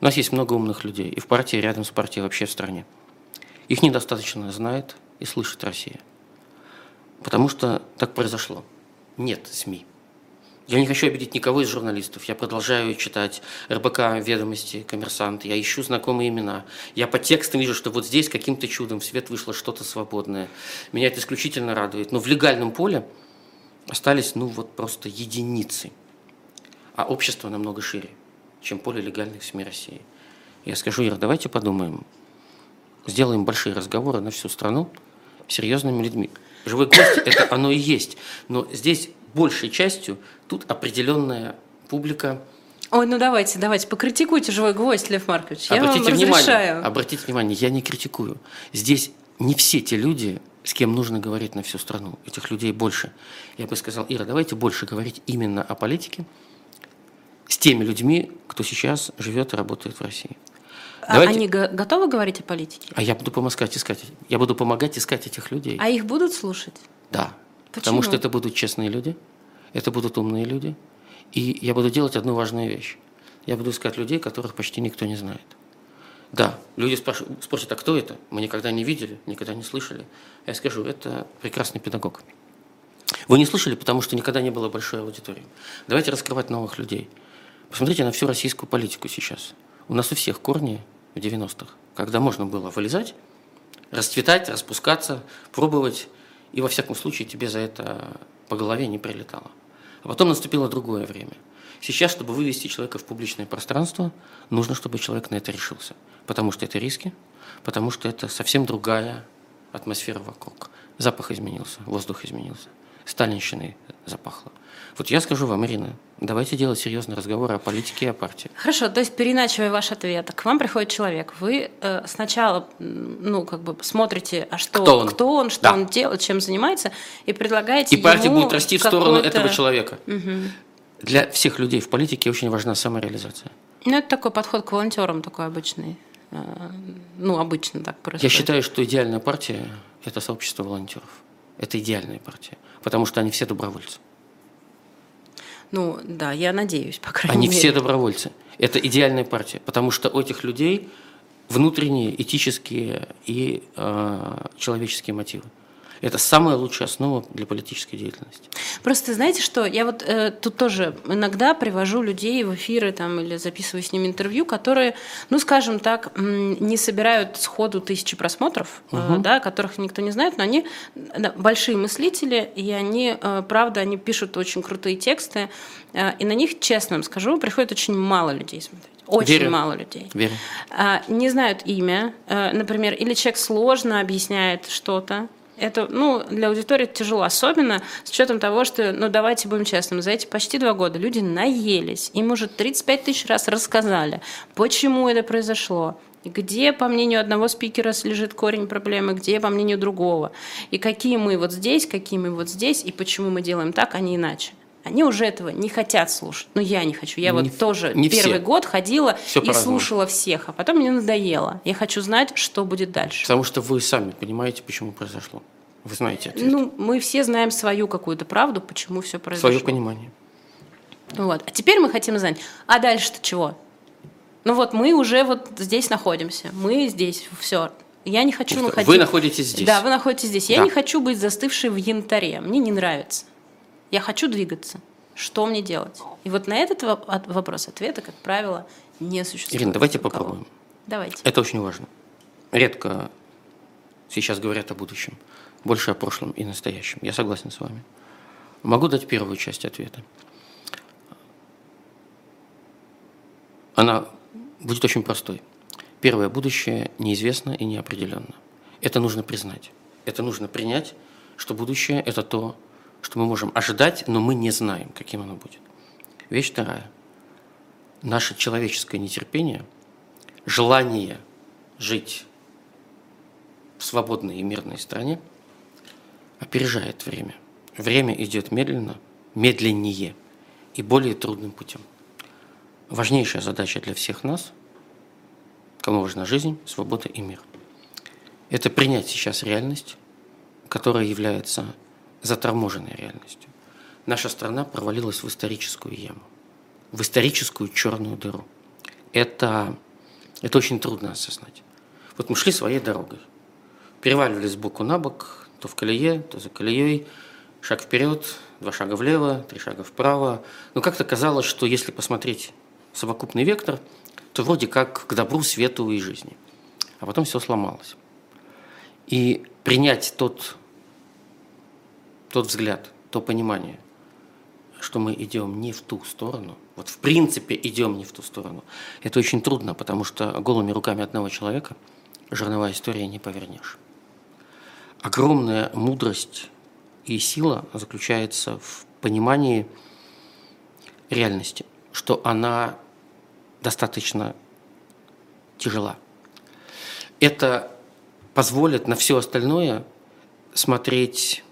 Speaker 3: У нас есть много умных людей и в партии, и рядом с партией, вообще в стране. Их недостаточно знает и слышит Россия. Потому что так произошло. Нет СМИ. Я не хочу обидеть никого из журналистов. Я продолжаю читать РБК, Ведомости, Коммерсант. Я ищу знакомые имена. Я по текстам вижу, что вот здесь каким-то чудом в свет вышло что-то свободное. Меня это исключительно радует. Но в легальном поле Остались, ну, вот просто единицы. А общество намного шире, чем поле легальных СМИ России. Я скажу, Ира, давайте подумаем, сделаем большие разговоры на всю страну серьезными людьми. Живой гость – это оно и есть. Но здесь большей частью тут определенная публика.
Speaker 2: Ой, ну давайте, давайте, покритикуйте живой гвоздь, Лев Маркович. Я
Speaker 3: обратите
Speaker 2: вам
Speaker 3: внимание,
Speaker 2: разрешаю.
Speaker 3: обратите внимание, я не критикую. Здесь не все те люди, с кем нужно говорить на всю страну. Этих людей больше. Я бы сказал, Ира, давайте больше говорить именно о политике с теми людьми, кто сейчас живет и работает в России.
Speaker 2: А
Speaker 3: Давайте-
Speaker 2: они го- готовы говорить о политике?
Speaker 3: А я буду помогать искать. Я буду помогать искать этих людей.
Speaker 2: А их будут слушать?
Speaker 3: Да.
Speaker 2: Почему?
Speaker 3: Потому что это будут честные люди, это будут умные люди. И я буду делать одну важную вещь. Я буду искать людей, которых почти никто не знает. Да, люди спрашивают, спросят, а кто это? Мы никогда не видели, никогда не слышали. Я скажу, это прекрасный педагог. Вы не слышали, потому что никогда не было большой аудитории. Давайте раскрывать новых людей. Посмотрите на всю российскую политику сейчас. У нас у всех корни в 90-х, когда можно было вылезать, расцветать, распускаться, пробовать, и во всяком случае тебе за это по голове не прилетало. А потом наступило другое время. Сейчас, чтобы вывести человека в публичное пространство, нужно, чтобы человек на это решился. Потому что это риски, потому что это совсем другая атмосфера вокруг. Запах изменился, воздух изменился, сталинщиной запахло. Вот я скажу вам, Ирина, давайте делать серьезные разговоры о политике и о партии.
Speaker 2: Хорошо, то есть переначивая ваш ответ, к вам приходит человек, вы э, сначала, ну, как бы смотрите, а что,
Speaker 3: Кто он?
Speaker 2: что
Speaker 3: Да.
Speaker 2: он делает, чем занимается, и предлагаете
Speaker 3: И партия
Speaker 2: ему
Speaker 3: будет расти в сторону этого человека. Для всех людей в политике очень важна самореализация.
Speaker 2: Ну, это такой подход к волонтерам такой обычный. Э, Ну, обычно так
Speaker 3: Я
Speaker 2: происходит.
Speaker 3: считаю, что идеальная партия – это сообщество волонтеров. Это идеальная партия, потому что они все добровольцы.
Speaker 2: Ну, да, я надеюсь, по крайней
Speaker 3: Они
Speaker 2: мере.
Speaker 3: все добровольцы. Это идеальная партия, потому что у этих людей внутренние этические и э, человеческие мотивы. Это самая лучшая основа для политической деятельности.
Speaker 2: Просто знаете что, я вот э, тут тоже иногда привожу людей в эфиры там или записываю с ними интервью, которые, ну скажем так, не собирают сходу тысячи просмотров, э, да, которых никто не знает, но они да, большие мыслители, и они, э, правда, они пишут очень крутые тексты, э, и на них, честно вам скажу, приходит очень мало людей смотреть. Очень
Speaker 3: Верю.
Speaker 2: мало людей.
Speaker 3: Верю.
Speaker 2: А, не знают имя, э, например, или человек сложно объясняет что-то. Это, ну, для аудитории это тяжело, особенно с учетом того, что, ну, давайте будем честными, за эти почти два года люди наелись, им уже 35 тысяч раз рассказали, почему это произошло, где, по мнению одного спикера, лежит корень проблемы, где, по мнению другого, и какие мы вот здесь, какие мы вот здесь, и почему мы делаем так, а не иначе. Они уже этого не хотят слушать. Ну, я не хочу. Я
Speaker 3: Не
Speaker 2: вот тоже
Speaker 3: не
Speaker 2: первый
Speaker 3: все.
Speaker 2: год ходила
Speaker 3: Всё
Speaker 2: и слушала всех, а потом мне надоело. Я хочу знать, что будет дальше.
Speaker 3: Потому что вы сами понимаете, почему произошло. Вы знаете ответ.
Speaker 2: Ну, мы все знаем свою какую-то правду, почему все произошло.
Speaker 3: Свое понимание.
Speaker 2: Вот. А теперь мы хотим знать, а дальше-то чего? Ну вот мы уже вот здесь находимся, мы здесь, все. Я не хочу
Speaker 3: Что
Speaker 2: находить...
Speaker 3: вы находитесь здесь.
Speaker 2: Да, вы находитесь здесь. Я
Speaker 3: Да.
Speaker 2: не хочу быть застывшей в янтаре. Мне не нравится. Я хочу двигаться. Что мне делать? И вот на этот воп- от- вопрос ответа, как правило, не существует.
Speaker 3: Ирина, давайте
Speaker 2: ни у кого.
Speaker 3: попробуем.
Speaker 2: Давайте.
Speaker 3: Это очень важно. Редко сейчас говорят о будущем. Больше о прошлом и настоящем. Я согласен с вами. Могу дать первую часть ответа. Она будет очень простой. Первое будущее неизвестно и неопределенно. Это нужно признать. Это нужно принять, что будущее – это то, что мы можем ожидать, но мы не знаем, каким оно будет. Вещь вторая. Наше человеческое нетерпение, желание жить в свободной и мирной стране опережает время. Время идет медленно, медленнее и более трудным путем. Важнейшая задача для всех нас, кому важна жизнь, свобода и мир, это принять сейчас реальность, которая является заторможенной реальностью. Наша страна провалилась в историческую яму, в историческую черную дыру. Это, это очень трудно осознать. Вот мы шли своей дорогой, переваливались сбоку на бок, то в колее, то за колеей, шаг вперед, два шага влево, три шага вправо. Но как-то казалось, что если посмотреть совокупный вектор, то вроде как к добру, свету и жизни. А потом все сломалось. И принять тот, тот взгляд, то понимание, что мы идем не в ту сторону, вот в принципе идем не в ту сторону, это очень трудно, потому что голыми руками одного человека жерновая история не повернешь. Огромная мудрость и сила заключается в понимании реальности, что она достаточно тяжела. Это позволит на все остальное смотреть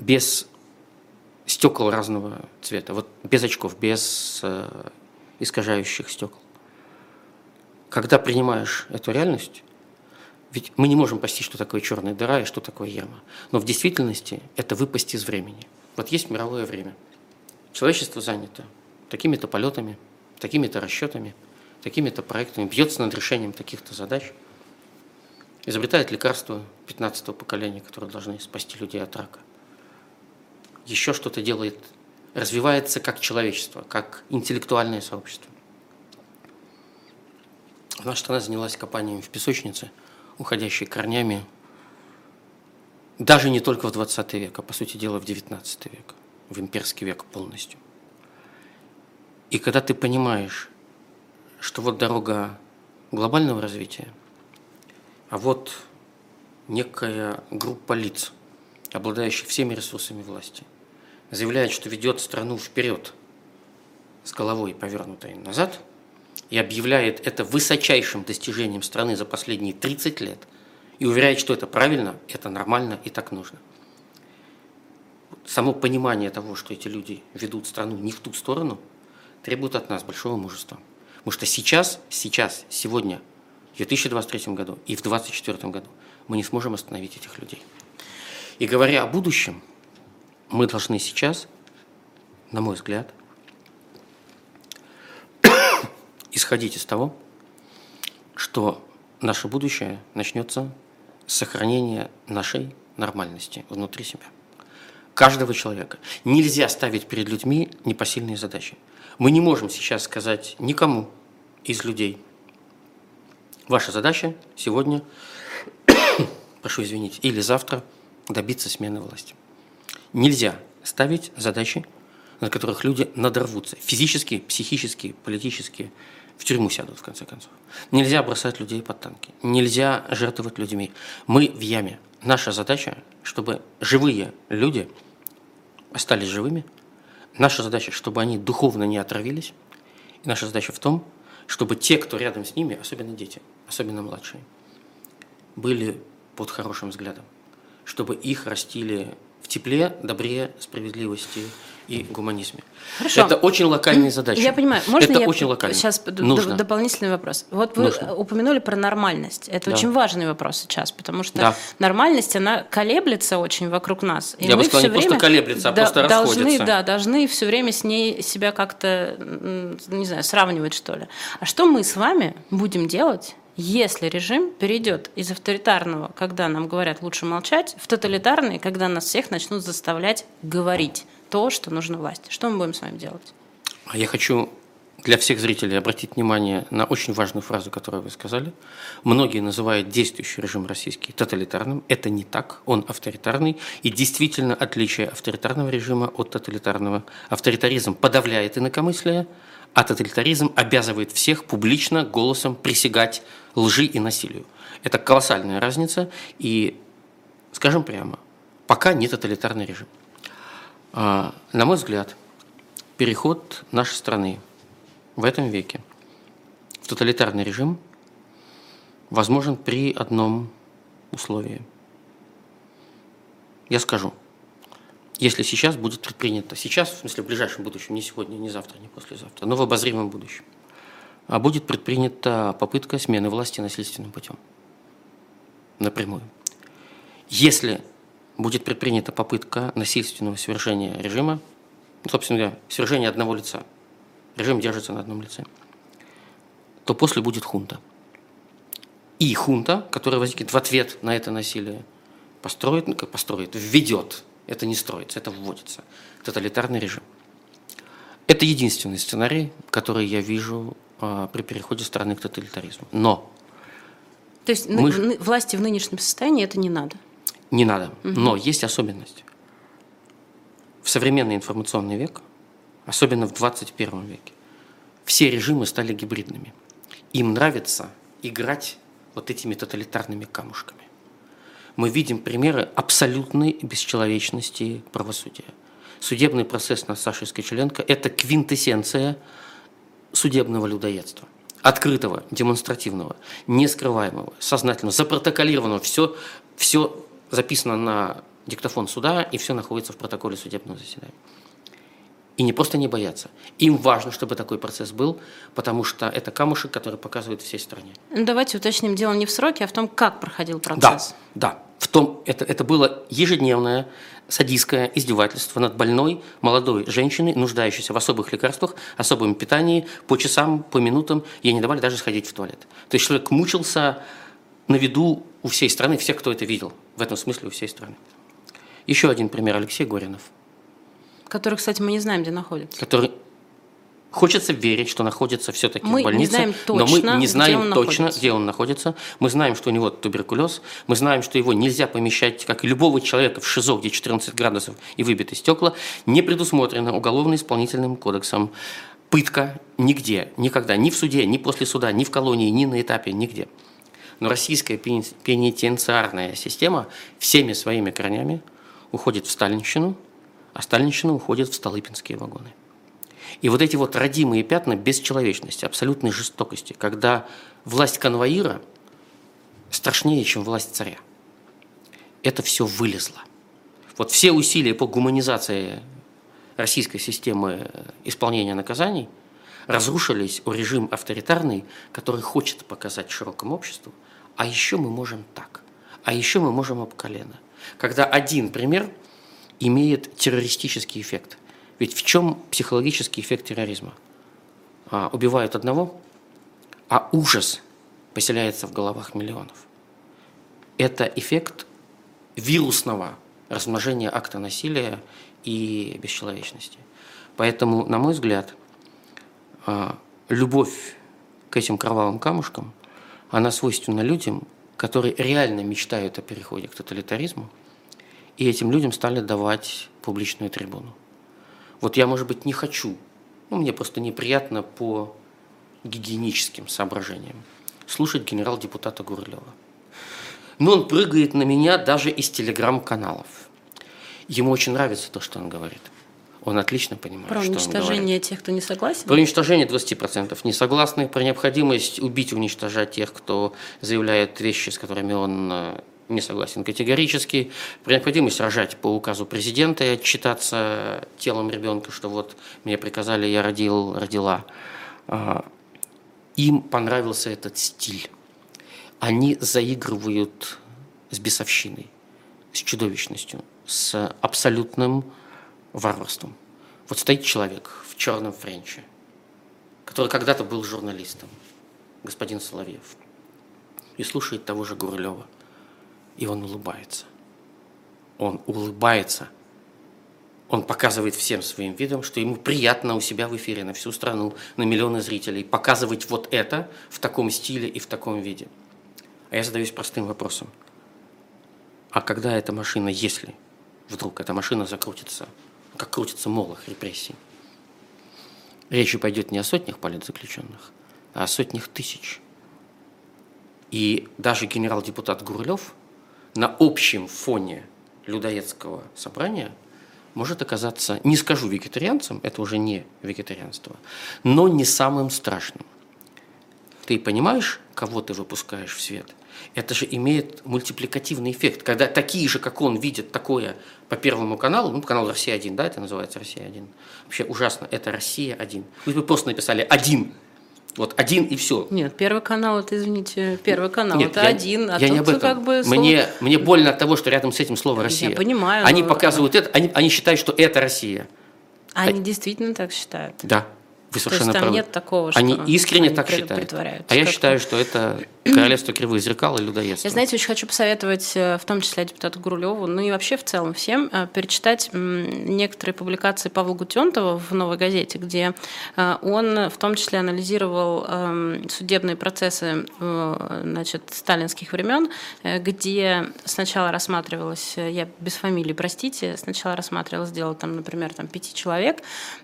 Speaker 3: без стекол разного цвета, вот без очков, без э, искажающих стекол. Когда принимаешь эту реальность, ведь мы не можем постичь, что такое черная дыра и что такое яма. Но в действительности это выпасть из времени. Вот есть мировое время. Человечество занято такими-то полетами, такими-то расчетами, такими-то проектами, бьется над решением таких-то задач, изобретает лекарства 15-го поколения, которые должны спасти людей от рака еще что-то делает, развивается как человечество, как интеллектуальное сообщество. Наша страна занялась копанием в песочнице, уходящей корнями даже не только в 20 век, а по сути дела в 19 век, в имперский век полностью. И когда ты понимаешь, что вот дорога глобального развития, а вот некая группа лиц, обладающих всеми ресурсами власти – заявляет, что ведет страну вперед с головой повернутой назад и объявляет это высочайшим достижением страны за последние 30 лет и уверяет, что это правильно, это нормально и так нужно. Само понимание того, что эти люди ведут страну не в ту сторону, требует от нас большого мужества. Потому что сейчас, сейчас, сегодня, в 2023 году и в 2024 году мы не сможем остановить этих людей. И говоря о будущем, мы должны сейчас, на мой взгляд, [coughs] исходить из того, что наше будущее начнется с сохранения нашей нормальности внутри себя. Каждого человека. Нельзя ставить перед людьми непосильные задачи. Мы не можем сейчас сказать никому из людей, ваша задача сегодня, [coughs] прошу извинить, или завтра добиться смены власти. Нельзя ставить задачи, на которых люди надорвутся. Физически, психически, политически. В тюрьму сядут, в конце концов. Нельзя бросать людей под танки. Нельзя жертвовать людьми. Мы в яме. Наша задача, чтобы живые люди остались живыми. Наша задача, чтобы они духовно не отравились. И наша задача в том, чтобы те, кто рядом с ними, особенно дети, особенно младшие, были под хорошим взглядом. Чтобы их растили тепле, добре, справедливости и гуманизме. Хорошо. Это очень локальные задачи.
Speaker 2: Я понимаю. Можно
Speaker 3: это
Speaker 2: я
Speaker 3: очень локально.
Speaker 2: Сейчас Нужно. дополнительный вопрос. Вот вы Нужно. упомянули про нормальность. Это да. очень важный вопрос сейчас, потому что да. нормальность, она колеблется очень вокруг нас.
Speaker 3: И я бы сказал, не время просто колеблется, а просто
Speaker 2: должны,
Speaker 3: расходится.
Speaker 2: Да, должны все время с ней себя как-то, не знаю, сравнивать, что ли. А что мы с вами будем делать, если режим перейдет из авторитарного, когда нам говорят лучше молчать, в тоталитарный, когда нас всех начнут заставлять говорить то, что нужно власти, что мы будем с вами делать?
Speaker 3: А я хочу для всех зрителей обратить внимание на очень важную фразу, которую вы сказали. Многие называют действующий режим российский тоталитарным. Это не так, он авторитарный. И действительно отличие авторитарного режима от тоталитарного. Авторитаризм подавляет инакомыслие, а тоталитаризм обязывает всех публично голосом присягать лжи и насилию. Это колоссальная разница, и, скажем прямо, пока не тоталитарный режим. А, на мой взгляд, переход нашей страны в этом веке в тоталитарный режим возможен при одном условии. Я скажу – если сейчас будет предпринято, сейчас, в смысле в ближайшем будущем, не сегодня, не завтра, не послезавтра, но в обозримом будущем, будет предпринята попытка смены власти насильственным путем. Напрямую. Если будет предпринята попытка насильственного свержения режима, собственно говоря, свержения одного лица, режим держится на одном лице, то после будет хунта. И хунта, которая возникнет в ответ на это насилие, построит, ну как построит, введет это не строится, это вводится. Тоталитарный режим. Это единственный сценарий, который я вижу а, при переходе страны к тоталитаризму. Но
Speaker 2: то есть мы... власти в нынешнем состоянии это не надо?
Speaker 3: Не надо. Угу. Но есть особенность. в современный информационный век, особенно в 21 веке, все режимы стали гибридными. Им нравится играть вот этими тоталитарными камушками. Мы видим примеры абсолютной бесчеловечности правосудия. Судебный процесс над Сашей Скочеленко – это квинтэссенция судебного людоедства. Открытого, демонстративного, нескрываемого, сознательного, запротоколированного. Все, все записано на диктофон суда, и все находится в протоколе судебного заседания. И не просто не боятся. Им важно, чтобы такой процесс был, потому что это камушек, который показывает всей стране.
Speaker 2: Ну, давайте уточним, дело не в сроке, а в том, как проходил процесс.
Speaker 3: Да, да. В том, это, это было ежедневное садистское издевательство над больной молодой женщиной, нуждающейся в особых лекарствах, особом питании, по часам, по минутам. Ей не давали даже сходить в туалет. То есть человек мучился на виду у всей страны, все, кто это видел. В этом смысле у всей страны. Еще один пример Алексей Горинов –
Speaker 2: Который, кстати, мы не знаем, где находится.
Speaker 3: Который Хочется верить, что находится все-таки в больнице,
Speaker 2: не точно,
Speaker 3: но мы не знаем
Speaker 2: где
Speaker 3: точно,
Speaker 2: находится.
Speaker 3: где он находится. Мы знаем, что у него туберкулез, мы знаем, что его нельзя помещать, как и любого человека, в ШИЗО, где 14 градусов и выбиты стекла, не предусмотрено уголовно-исполнительным кодексом. Пытка нигде, никогда, ни в суде, ни после суда, ни в колонии, ни на этапе, нигде. Но российская пенитенциарная система всеми своими корнями уходит в сталинщину – а сталинщина уходит в Столыпинские вагоны. И вот эти вот родимые пятна бесчеловечности, абсолютной жестокости, когда власть конвоира страшнее, чем власть царя. Это все вылезло. Вот все усилия по гуманизации российской системы исполнения наказаний разрушились у режим авторитарный, который хочет показать широкому обществу, а еще мы можем так, а еще мы можем об колено. Когда один пример – имеет террористический эффект. Ведь в чем психологический эффект терроризма? А, убивают одного, а ужас поселяется в головах миллионов. Это эффект вирусного размножения акта насилия и бесчеловечности. Поэтому, на мой взгляд, а, любовь к этим кровавым камушкам, она свойственна людям, которые реально мечтают о переходе к тоталитаризму, и этим людям стали давать публичную трибуну. Вот я, может быть, не хочу, ну, мне просто неприятно по гигиеническим соображениям слушать генерал-депутата Гурлева. Но он прыгает на меня даже из телеграм-каналов. Ему очень нравится то, что он говорит. Он отлично понимает,
Speaker 2: Про
Speaker 3: что он
Speaker 2: уничтожение
Speaker 3: говорит.
Speaker 2: тех, кто не согласен?
Speaker 3: Про уничтожение 20% не согласны, про необходимость убить, уничтожать тех, кто заявляет вещи, с которыми он э, не согласен категорически. При необходимости рожать по указу президента и отчитаться телом ребенка, что вот мне приказали, я родил, родила. А, им понравился этот стиль. Они заигрывают с бесовщиной, с чудовищностью, с абсолютным варварством. Вот стоит человек в черном френче, который когда-то был журналистом, господин Соловьев, и слушает того же Гурлева – и он улыбается. Он улыбается. Он показывает всем своим видом, что ему приятно у себя в эфире на всю страну, на миллионы зрителей, показывать вот это в таком стиле и в таком виде. А я задаюсь простым вопросом. А когда эта машина, если вдруг эта машина закрутится, как крутится молох репрессий, речь пойдет не о сотнях политзаключенных, а о сотнях тысяч. И даже генерал-депутат Гурлев – на общем фоне людоедского собрания может оказаться, не скажу вегетарианцем, это уже не вегетарианство, но не самым страшным. Ты понимаешь, кого ты выпускаешь в свет? Это же имеет мультипликативный эффект. Когда такие же, как он, видят такое по Первому каналу, ну, канал «Россия-1», да, это называется «Россия-1». Вообще ужасно, это «Россия-1». Вы просто написали «один», вот один и все.
Speaker 2: Нет, первый канал это, извините, первый канал
Speaker 3: Нет,
Speaker 2: это
Speaker 3: я,
Speaker 2: один, а
Speaker 3: я
Speaker 2: тут
Speaker 3: не об этом.
Speaker 2: как бы слово...
Speaker 3: мне, мне больно от того, что рядом с этим слово Россия.
Speaker 2: Я понимаю.
Speaker 3: Они
Speaker 2: но...
Speaker 3: показывают это, они, они считают, что это Россия.
Speaker 2: Они а... действительно так считают.
Speaker 3: Да, вы совершенно
Speaker 2: То есть там
Speaker 3: правы.
Speaker 2: нет такого, что
Speaker 3: они искренне
Speaker 2: они
Speaker 3: так считают. А я считаю, что это [clears throat] Королевство кривых зеркал и людоедство.
Speaker 2: Я, знаете, очень хочу посоветовать, э, в том числе депутату Гурулеву, ну и вообще в целом всем, э, перечитать некоторые публикации Павла Гутентова в «Новой газете», где э, он в том числе анализировал эм, судебные процессы значит, сталинских времен, где сначала рассматривалось, я без фамилии, простите, сначала рассматривалось дело, там, например, там, пяти человек,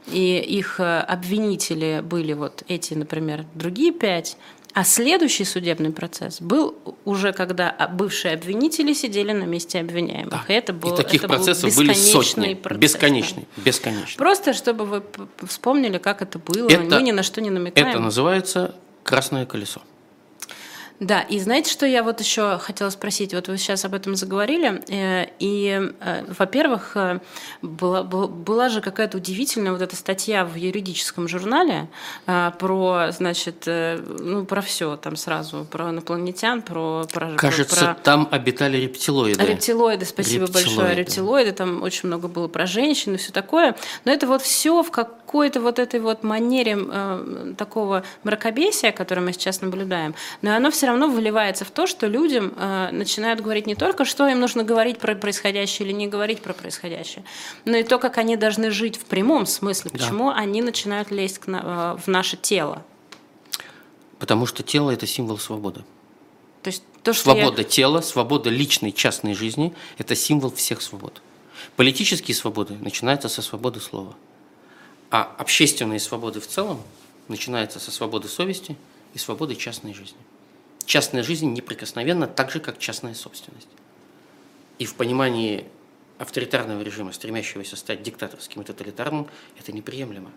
Speaker 2: и их обвинители были вот эти, например, другие пять, а следующий судебный процесс был уже когда бывшие обвинители сидели на месте обвиняемых. Да.
Speaker 3: И
Speaker 2: это был,
Speaker 3: и таких
Speaker 2: это
Speaker 3: процессов
Speaker 2: был
Speaker 3: были сотни.
Speaker 2: Процесс,
Speaker 3: бесконечный, да. бесконечный.
Speaker 2: Просто чтобы вы вспомнили, как это было.
Speaker 3: Это,
Speaker 2: Мы ни на что не намекаем.
Speaker 3: Это называется красное колесо.
Speaker 2: Да, и знаете, что я вот еще хотела спросить? Вот вы сейчас об этом заговорили, э, и, э, во-первых, э, была, была же какая-то удивительная вот эта статья в юридическом журнале про, значит, ну, про все там сразу, про инопланетян, про... про
Speaker 3: Кажется,
Speaker 2: про...
Speaker 3: там обитали рептилоиды.
Speaker 2: Рептилоиды, спасибо рептилоиды. большое. Рептилоиды, там очень много было про женщин и все такое. Но это вот все в какой-то вот этой вот манере э, такого мракобесия, которое мы сейчас наблюдаем, но оно все равно выливается в то, что людям э, начинают говорить не только, что им нужно говорить про происходящее или не говорить про происходящее, но и то, как они должны жить в прямом смысле, почему да. они начинают лезть к, э, в наше тело.
Speaker 3: Потому что тело – это символ свободы.
Speaker 2: То есть то, что
Speaker 3: свобода
Speaker 2: я...
Speaker 3: тела, свобода личной, частной жизни – это символ всех свобод. Политические свободы начинаются со свободы слова. А общественные свободы в целом начинаются со свободы совести и свободы частной жизни частная жизнь неприкосновенна так же, как частная собственность. И в понимании авторитарного режима, стремящегося стать диктаторским и тоталитарным, это неприемлемо.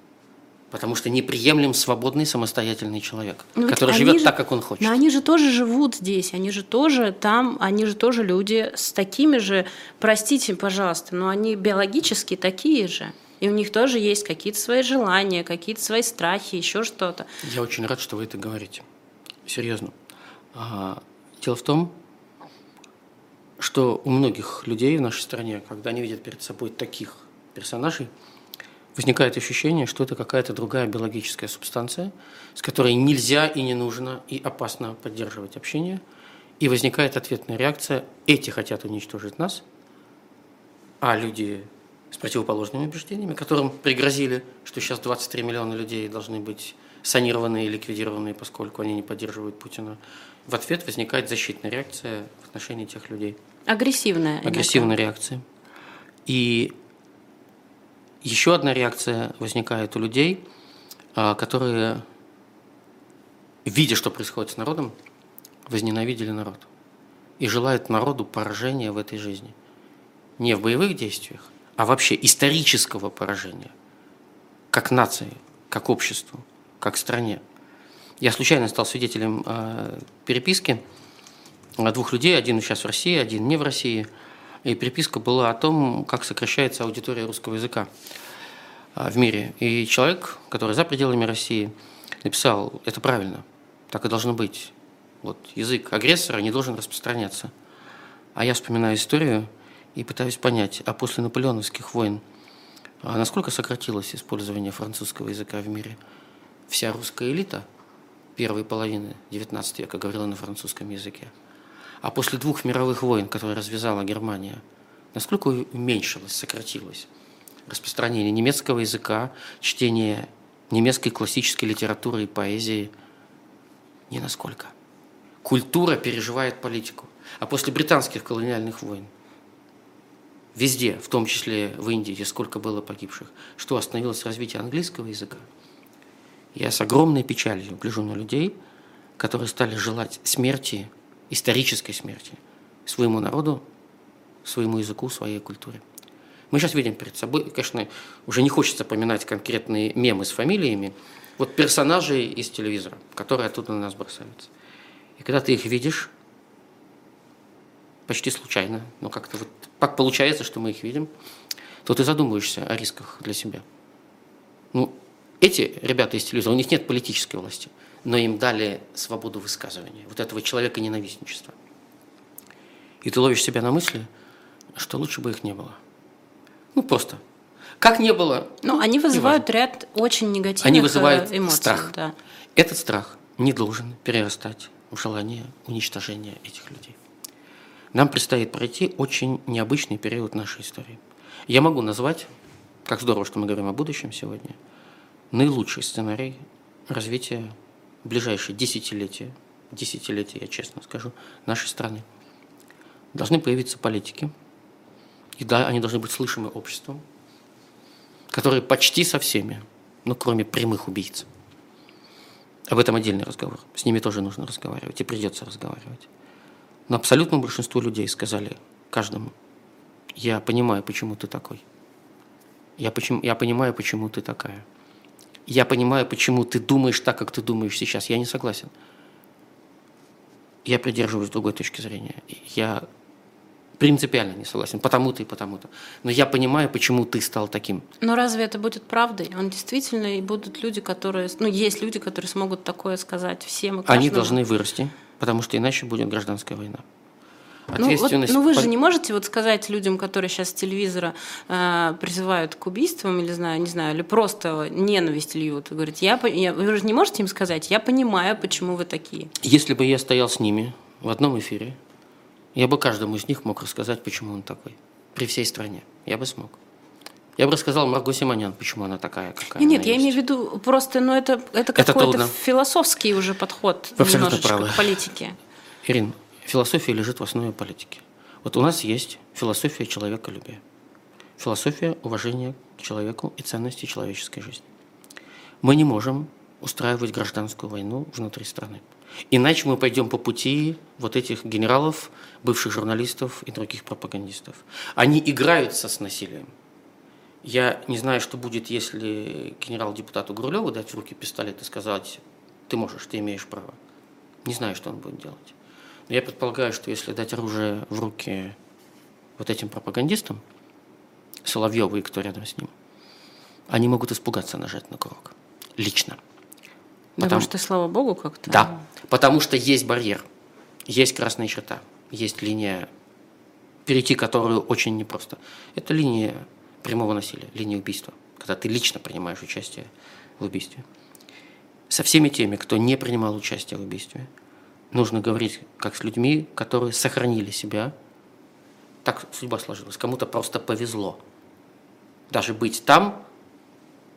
Speaker 3: Потому что неприемлем свободный самостоятельный человек, но ну, который живет
Speaker 2: же,
Speaker 3: так, как он хочет.
Speaker 2: Но они же тоже живут здесь, они же тоже там, они же тоже люди с такими же, простите, пожалуйста, но они биологически такие же. И у них тоже есть какие-то свои желания, какие-то свои страхи, еще что-то.
Speaker 3: Я очень рад, что вы это говорите. Серьезно. Дело в том, что у многих людей в нашей стране, когда они видят перед собой таких персонажей, возникает ощущение, что это какая-то другая биологическая субстанция, с которой нельзя и не нужно и опасно поддерживать общение. И возникает ответная реакция «эти хотят уничтожить нас», а люди с противоположными убеждениями, которым пригрозили, что сейчас 23 миллиона людей должны быть санированные и ликвидированные, поскольку они не поддерживают Путина, в ответ возникает защитная реакция в отношении тех людей.
Speaker 2: Агрессивная.
Speaker 3: Агрессивная реакция. И еще одна реакция возникает у людей, а, которые, видя, что происходит с народом, возненавидели народ и желают народу поражения в этой жизни. Не в боевых действиях, а вообще исторического поражения, как нации, как обществу, как стране. Я случайно стал свидетелем э, переписки двух людей, один сейчас в России, один не в России. И переписка была о том, как сокращается аудитория русского языка э, в мире. И человек, который за пределами России, написал, это правильно, так и должно быть. Вот язык агрессора не должен распространяться. А я вспоминаю историю и пытаюсь понять, а после наполеоновских войн насколько сократилось использование французского языка в мире? Вся русская элита – первой половины XIX века говорила на французском языке. А после двух мировых войн, которые развязала Германия, насколько уменьшилось, сократилось распространение немецкого языка, чтение немецкой классической литературы и поэзии? Ни насколько. Культура переживает политику. А после британских колониальных войн везде, в том числе в Индии, сколько было погибших, что остановилось развитие английского языка – я с огромной печалью гляжу на людей, которые стали желать смерти, исторической смерти, своему народу, своему языку, своей культуре. Мы сейчас видим перед собой, конечно, уже не хочется поминать конкретные мемы с фамилиями, вот персонажи из телевизора, которые оттуда на нас бросаются. И когда ты их видишь, почти случайно, но как-то вот так получается, что мы их видим, то ты задумываешься о рисках для себя. Ну, эти ребята из телевизора, у них нет политической власти, но им дали свободу высказывания, вот этого человека ненавистничества. И ты ловишь себя на мысли, что лучше бы их не было. Ну, просто. Как не было.
Speaker 2: Ну, они вызывают ряд очень негативных
Speaker 3: они вызывают
Speaker 2: э, эмоций.
Speaker 3: Страх.
Speaker 2: Да.
Speaker 3: Этот страх не должен перерастать в желании уничтожения этих людей. Нам предстоит пройти очень необычный период нашей истории. Я могу назвать, как здорово, что мы говорим о будущем сегодня, наилучший сценарий развития ближайшие десятилетия, десятилетия, я честно скажу, нашей страны. Должны появиться политики, и да, они должны быть слышимы обществом, которые почти со всеми, ну, кроме прямых убийц, об этом отдельный разговор, с ними тоже нужно разговаривать, и придется разговаривать. Но абсолютному большинству людей сказали, каждому, я понимаю, почему ты такой. Я, почему, я понимаю, почему ты такая я понимаю, почему ты думаешь так, как ты думаешь сейчас. Я не согласен. Я придерживаюсь другой точки зрения. Я принципиально не согласен, потому-то и потому-то. Но я понимаю, почему ты стал таким.
Speaker 2: Но разве это будет правдой? Он действительно, и будут люди, которые... Ну, есть люди, которые смогут такое сказать всем и каждому.
Speaker 3: Они должны вырасти, потому что иначе будет гражданская война.
Speaker 2: Ответственность. Ну, вот, ну вы же не можете вот сказать людям, которые сейчас с телевизора э, призывают к убийствам или знаю, не знаю, или просто ненависть льют. Вы говорите, я, я, вы же не можете им сказать, я понимаю, почему вы такие.
Speaker 3: Если бы я стоял с ними в одном эфире, я бы каждому из них мог рассказать, почему он такой. При всей стране. Я бы смог. Я бы рассказал Марго Симонян, почему она такая, какая
Speaker 2: Нет,
Speaker 3: она
Speaker 2: я имею в виду просто, ну это, это какой-то философский уже подход
Speaker 3: Вы немножечко правы.
Speaker 2: к политике.
Speaker 3: Ирин, Философия лежит в основе политики. Вот у нас есть философия человеколюбия, философия уважения к человеку и ценности человеческой жизни. Мы не можем устраивать гражданскую войну внутри страны. Иначе мы пойдем по пути вот этих генералов, бывших журналистов и других пропагандистов. Они играются с насилием. Я не знаю, что будет, если генерал-депутату Гурлеву дать в руки пистолет и сказать, ты можешь, ты имеешь право. Не знаю, что он будет делать. Я предполагаю, что если дать оружие в руки вот этим пропагандистам, Соловьеву и кто рядом с ним, они могут испугаться нажать на курок. Лично.
Speaker 2: Потому, потому что, слава богу, как-то...
Speaker 3: Да, потому что есть барьер, есть красная черта, есть линия, перейти которую очень непросто. Это линия прямого насилия, линия убийства, когда ты лично принимаешь участие в убийстве. Со всеми теми, кто не принимал участие в убийстве – нужно говорить как с людьми, которые сохранили себя. Так судьба сложилась. Кому-то просто повезло. Даже быть там,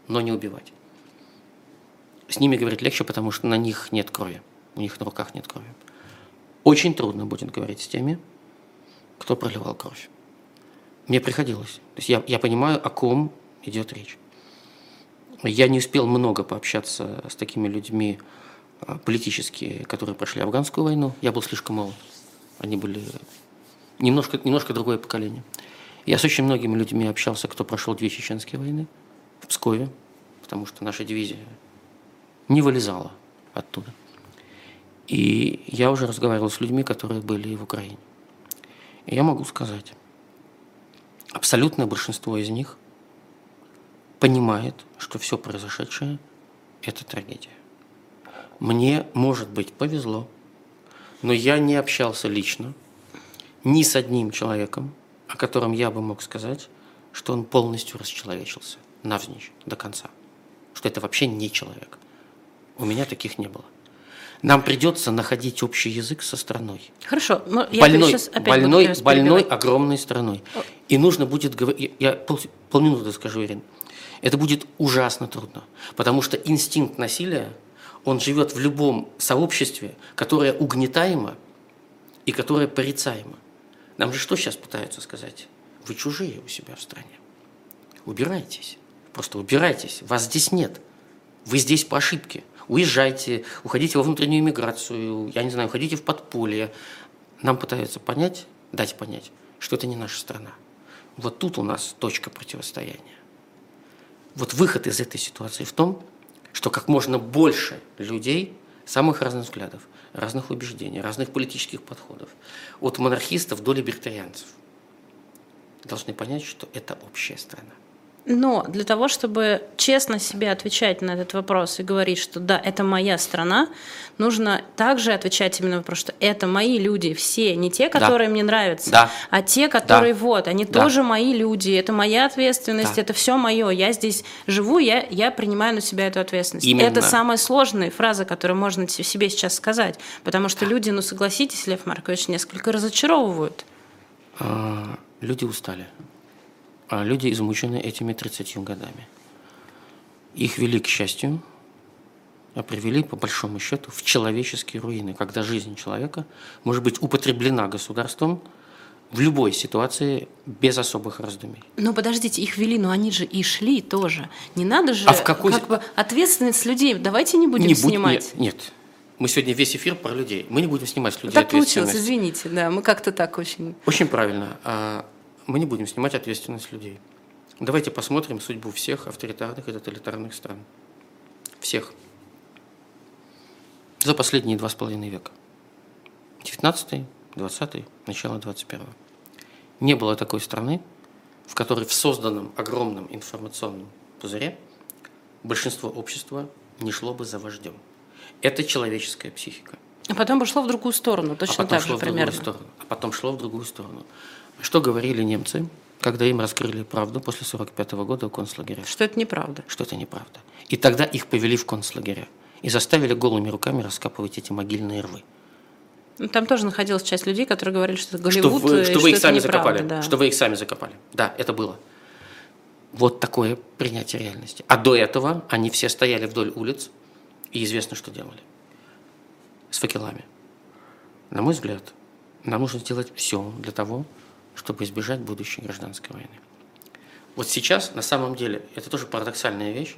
Speaker 3: но не убивать. С ними говорить легче, потому что на них нет крови. У них на руках нет крови. Очень трудно будет говорить с теми, кто проливал кровь. Мне приходилось. То есть я, я понимаю, о ком идет речь. Я не успел много пообщаться с такими людьми, политические, которые прошли афганскую войну. Я был слишком молод. Они были немножко, немножко другое поколение. Я с очень многими людьми общался, кто прошел две чеченские войны в Пскове, потому что наша дивизия не вылезала оттуда. И я уже разговаривал с людьми, которые были в Украине. И я могу сказать, абсолютное большинство из них понимает, что все произошедшее – это трагедия. Мне, может быть, повезло, но я не общался лично ни с одним человеком, о котором я бы мог сказать, что он полностью расчеловечился, навзничь, до конца. Что это вообще не человек. У меня таких не было. Нам придется находить общий язык со страной.
Speaker 2: Хорошо. Но
Speaker 3: я больной, сейчас опять больной, больной огромной страной. И нужно будет говорить... Я пол, полминуты скажу, Ирин. Это будет ужасно трудно. Потому что инстинкт насилия он живет в любом сообществе, которое угнетаемо и которое порицаемо. Нам же что сейчас пытаются сказать? Вы чужие у себя в стране. Убирайтесь. Просто убирайтесь. Вас здесь нет. Вы здесь по ошибке. Уезжайте, уходите во внутреннюю миграцию, я не знаю, уходите в подполье. Нам пытаются понять, дать понять, что это не наша страна. Вот тут у нас точка противостояния. Вот выход из этой ситуации в том, что как можно больше людей самых разных взглядов, разных убеждений, разных политических подходов, от монархистов до либертарианцев, должны понять, что это общая страна.
Speaker 2: Но для того, чтобы честно себе отвечать на этот вопрос и говорить, что да, это моя страна, нужно также отвечать именно на вопрос, что это мои люди все, не те, которые да. мне нравятся,
Speaker 3: да.
Speaker 2: а те, которые
Speaker 3: да.
Speaker 2: вот, они да. тоже мои люди, это моя ответственность, да. это все мое, я здесь живу, я, я принимаю на себя эту ответственность.
Speaker 3: Именно.
Speaker 2: Это самая сложная фраза, которую можно себе сейчас сказать, потому что люди, ну согласитесь, Лев Маркович, несколько разочаровывают.
Speaker 3: А, люди устали люди измучены этими 30 годами. Их вели, к счастью, а привели, по большому счету, в человеческие руины, когда жизнь человека может быть употреблена государством в любой ситуации без особых раздумий.
Speaker 2: Но подождите, их вели, но они же и шли тоже. Не надо же
Speaker 3: а в какой...
Speaker 2: как бы ответственность людей. Давайте не будем не будь... снимать.
Speaker 3: Нет, нет. Мы сегодня весь эфир про людей. Мы не будем снимать с людей
Speaker 2: Так получилось, извините, да, мы как-то так очень...
Speaker 3: Очень правильно. А мы не будем снимать ответственность людей. Давайте посмотрим судьбу всех авторитарных и тоталитарных стран. Всех. За последние два с половиной века. 19 20 начало 21 Не было такой страны, в которой в созданном огромном информационном пузыре большинство общества не шло бы за вождем. Это человеческая психика.
Speaker 2: А потом бы шло в другую сторону, точно
Speaker 3: а
Speaker 2: так же примерно.
Speaker 3: В другую сторону, а потом шло в другую сторону. Что говорили немцы, когда им раскрыли правду после 1945 года в концлагерях?
Speaker 2: Что это неправда.
Speaker 3: Что это неправда. И тогда их повели в концлагеря и заставили голыми руками раскапывать эти могильные рвы.
Speaker 2: Ну, там тоже находилась часть людей, которые говорили, что это Голливуд,
Speaker 3: что вы, что вы их
Speaker 2: что
Speaker 3: сами
Speaker 2: неправда,
Speaker 3: закопали.
Speaker 2: Да.
Speaker 3: Что вы их сами закопали. Да, это было. Вот такое принятие реальности. А до этого они все стояли вдоль улиц, и известно, что делали. С факелами. На мой взгляд, нам нужно сделать все для того, чтобы избежать будущей гражданской войны. Вот сейчас, на самом деле, это тоже парадоксальная вещь,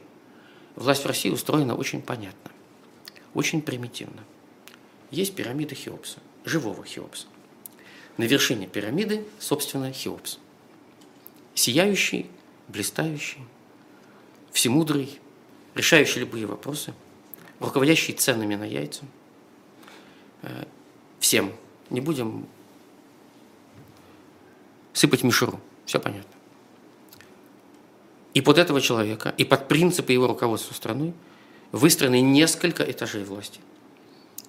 Speaker 3: власть в России устроена очень понятно, очень примитивно. Есть пирамида Хеопса, живого Хеопса. На вершине пирамиды, собственно, Хеопс. Сияющий, блистающий, всемудрый, решающий любые вопросы, руководящий ценами на яйца. Э, всем. Не будем сыпать мишуру. Все понятно. И под этого человека, и под принципы его руководства страной выстроены несколько этажей власти.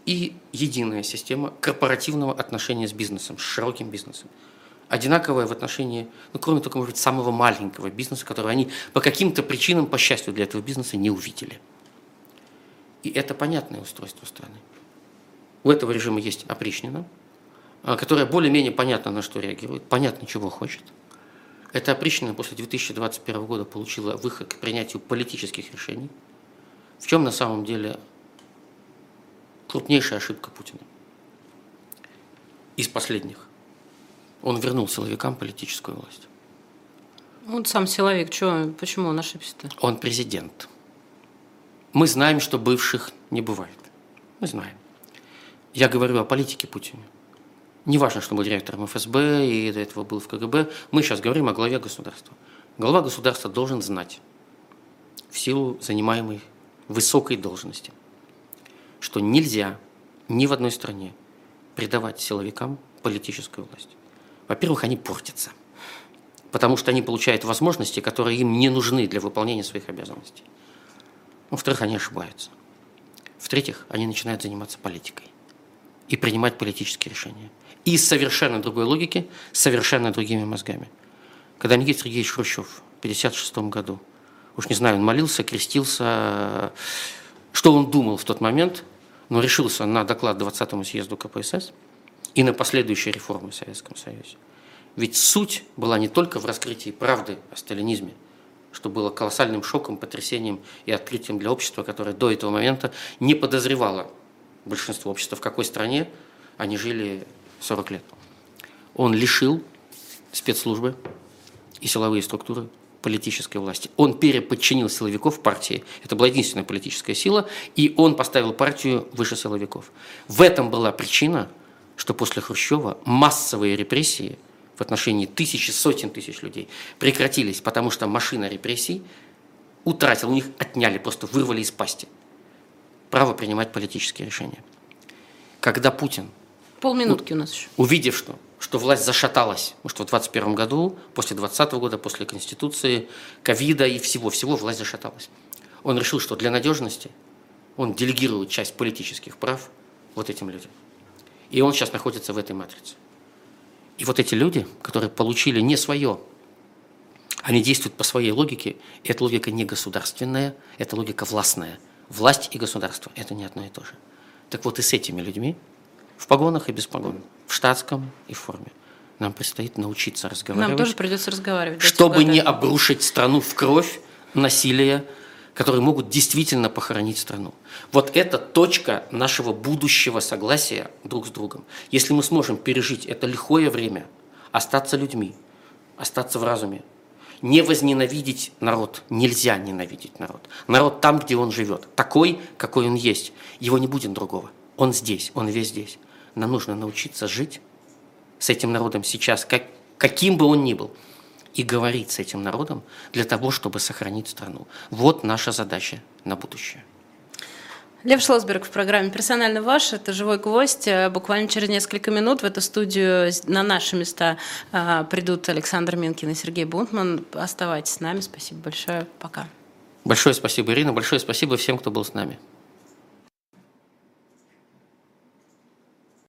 Speaker 3: И единая система корпоративного отношения с бизнесом, с широким бизнесом. Одинаковая в отношении, ну, кроме только, может быть, самого маленького бизнеса, который они по каким-то причинам, по счастью для этого бизнеса, не увидели. И это понятное устройство страны. У этого режима есть опричнина, которая более-менее понятно на что реагирует, понятно, чего хочет. Эта опричнина после 2021 года получила выход к принятию политических решений, в чем на самом деле крупнейшая ошибка Путина. Из последних. Он вернул силовикам политическую власть.
Speaker 2: Он сам силовик, чё, почему он ошибся-то?
Speaker 3: Он президент. Мы знаем, что бывших не бывает. Мы знаем. Я говорю о политике Путина. Не важно, что был директором ФСБ и до этого был в КГБ. Мы сейчас говорим о главе государства. Глава государства должен знать в силу занимаемой высокой должности, что нельзя ни в одной стране придавать силовикам политическую власть. Во-первых, они портятся, потому что они получают возможности, которые им не нужны для выполнения своих обязанностей. Во-вторых, они ошибаются. В-третьих, они начинают заниматься политикой и принимать политические решения – из совершенно другой логики, совершенно другими мозгами. Когда Никита Сергеевич Хрущев в 1956 году, уж не знаю, он молился, крестился, что он думал в тот момент, но решился на доклад 20-му съезду КПСС и на последующие реформы в Советском Союзе. Ведь суть была не только в раскрытии правды о сталинизме, что было колоссальным шоком, потрясением и открытием для общества, которое до этого момента не подозревало большинство общества, в какой стране они жили 40 лет. Он лишил спецслужбы и силовые структуры политической власти. Он переподчинил силовиков партии. Это была единственная политическая сила, и он поставил партию выше силовиков. В этом была причина, что после Хрущева массовые репрессии в отношении тысячи, сотен тысяч людей прекратились, потому что машина репрессий утратила, у них отняли, просто вырвали из пасти право принимать политические решения. Когда Путин
Speaker 2: Полминутки у нас еще.
Speaker 3: Увидев, что что власть зашаталась. Потому что в 2021 году, после 2020 года, после Конституции, ковида и всего-всего власть зашаталась. Он решил, что для надежности он делегирует часть политических прав вот этим людям. И он сейчас находится в этой матрице. И вот эти люди, которые получили не свое, они действуют по своей логике, и эта логика не государственная, это логика властная. Власть и государство – это не одно и то же. Так вот и с этими людьми, в погонах и без погон, в штатском и в форме, нам предстоит научиться разговаривать.
Speaker 2: Нам тоже придется разговаривать.
Speaker 3: Чтобы не обрушить страну в кровь, насилие, которые могут действительно похоронить страну. Вот это точка нашего будущего согласия друг с другом. Если мы сможем пережить это лихое время, остаться людьми, остаться в разуме, не возненавидеть народ. Нельзя ненавидеть народ. Народ там, где он живет. Такой, какой он есть. Его не будет другого. Он здесь, он весь здесь. Нам нужно научиться жить с этим народом сейчас, как, каким бы он ни был, и говорить с этим народом для того, чтобы сохранить страну. Вот наша задача на будущее.
Speaker 2: Лев Шлосберг в программе «Персонально ваш». Это «Живой гвоздь». Буквально через несколько минут в эту студию на наши места э, придут Александр Минкин и Сергей Бунтман. Оставайтесь с нами. Спасибо большое. Пока.
Speaker 3: Большое спасибо, Ирина. Большое спасибо всем, кто был с нами.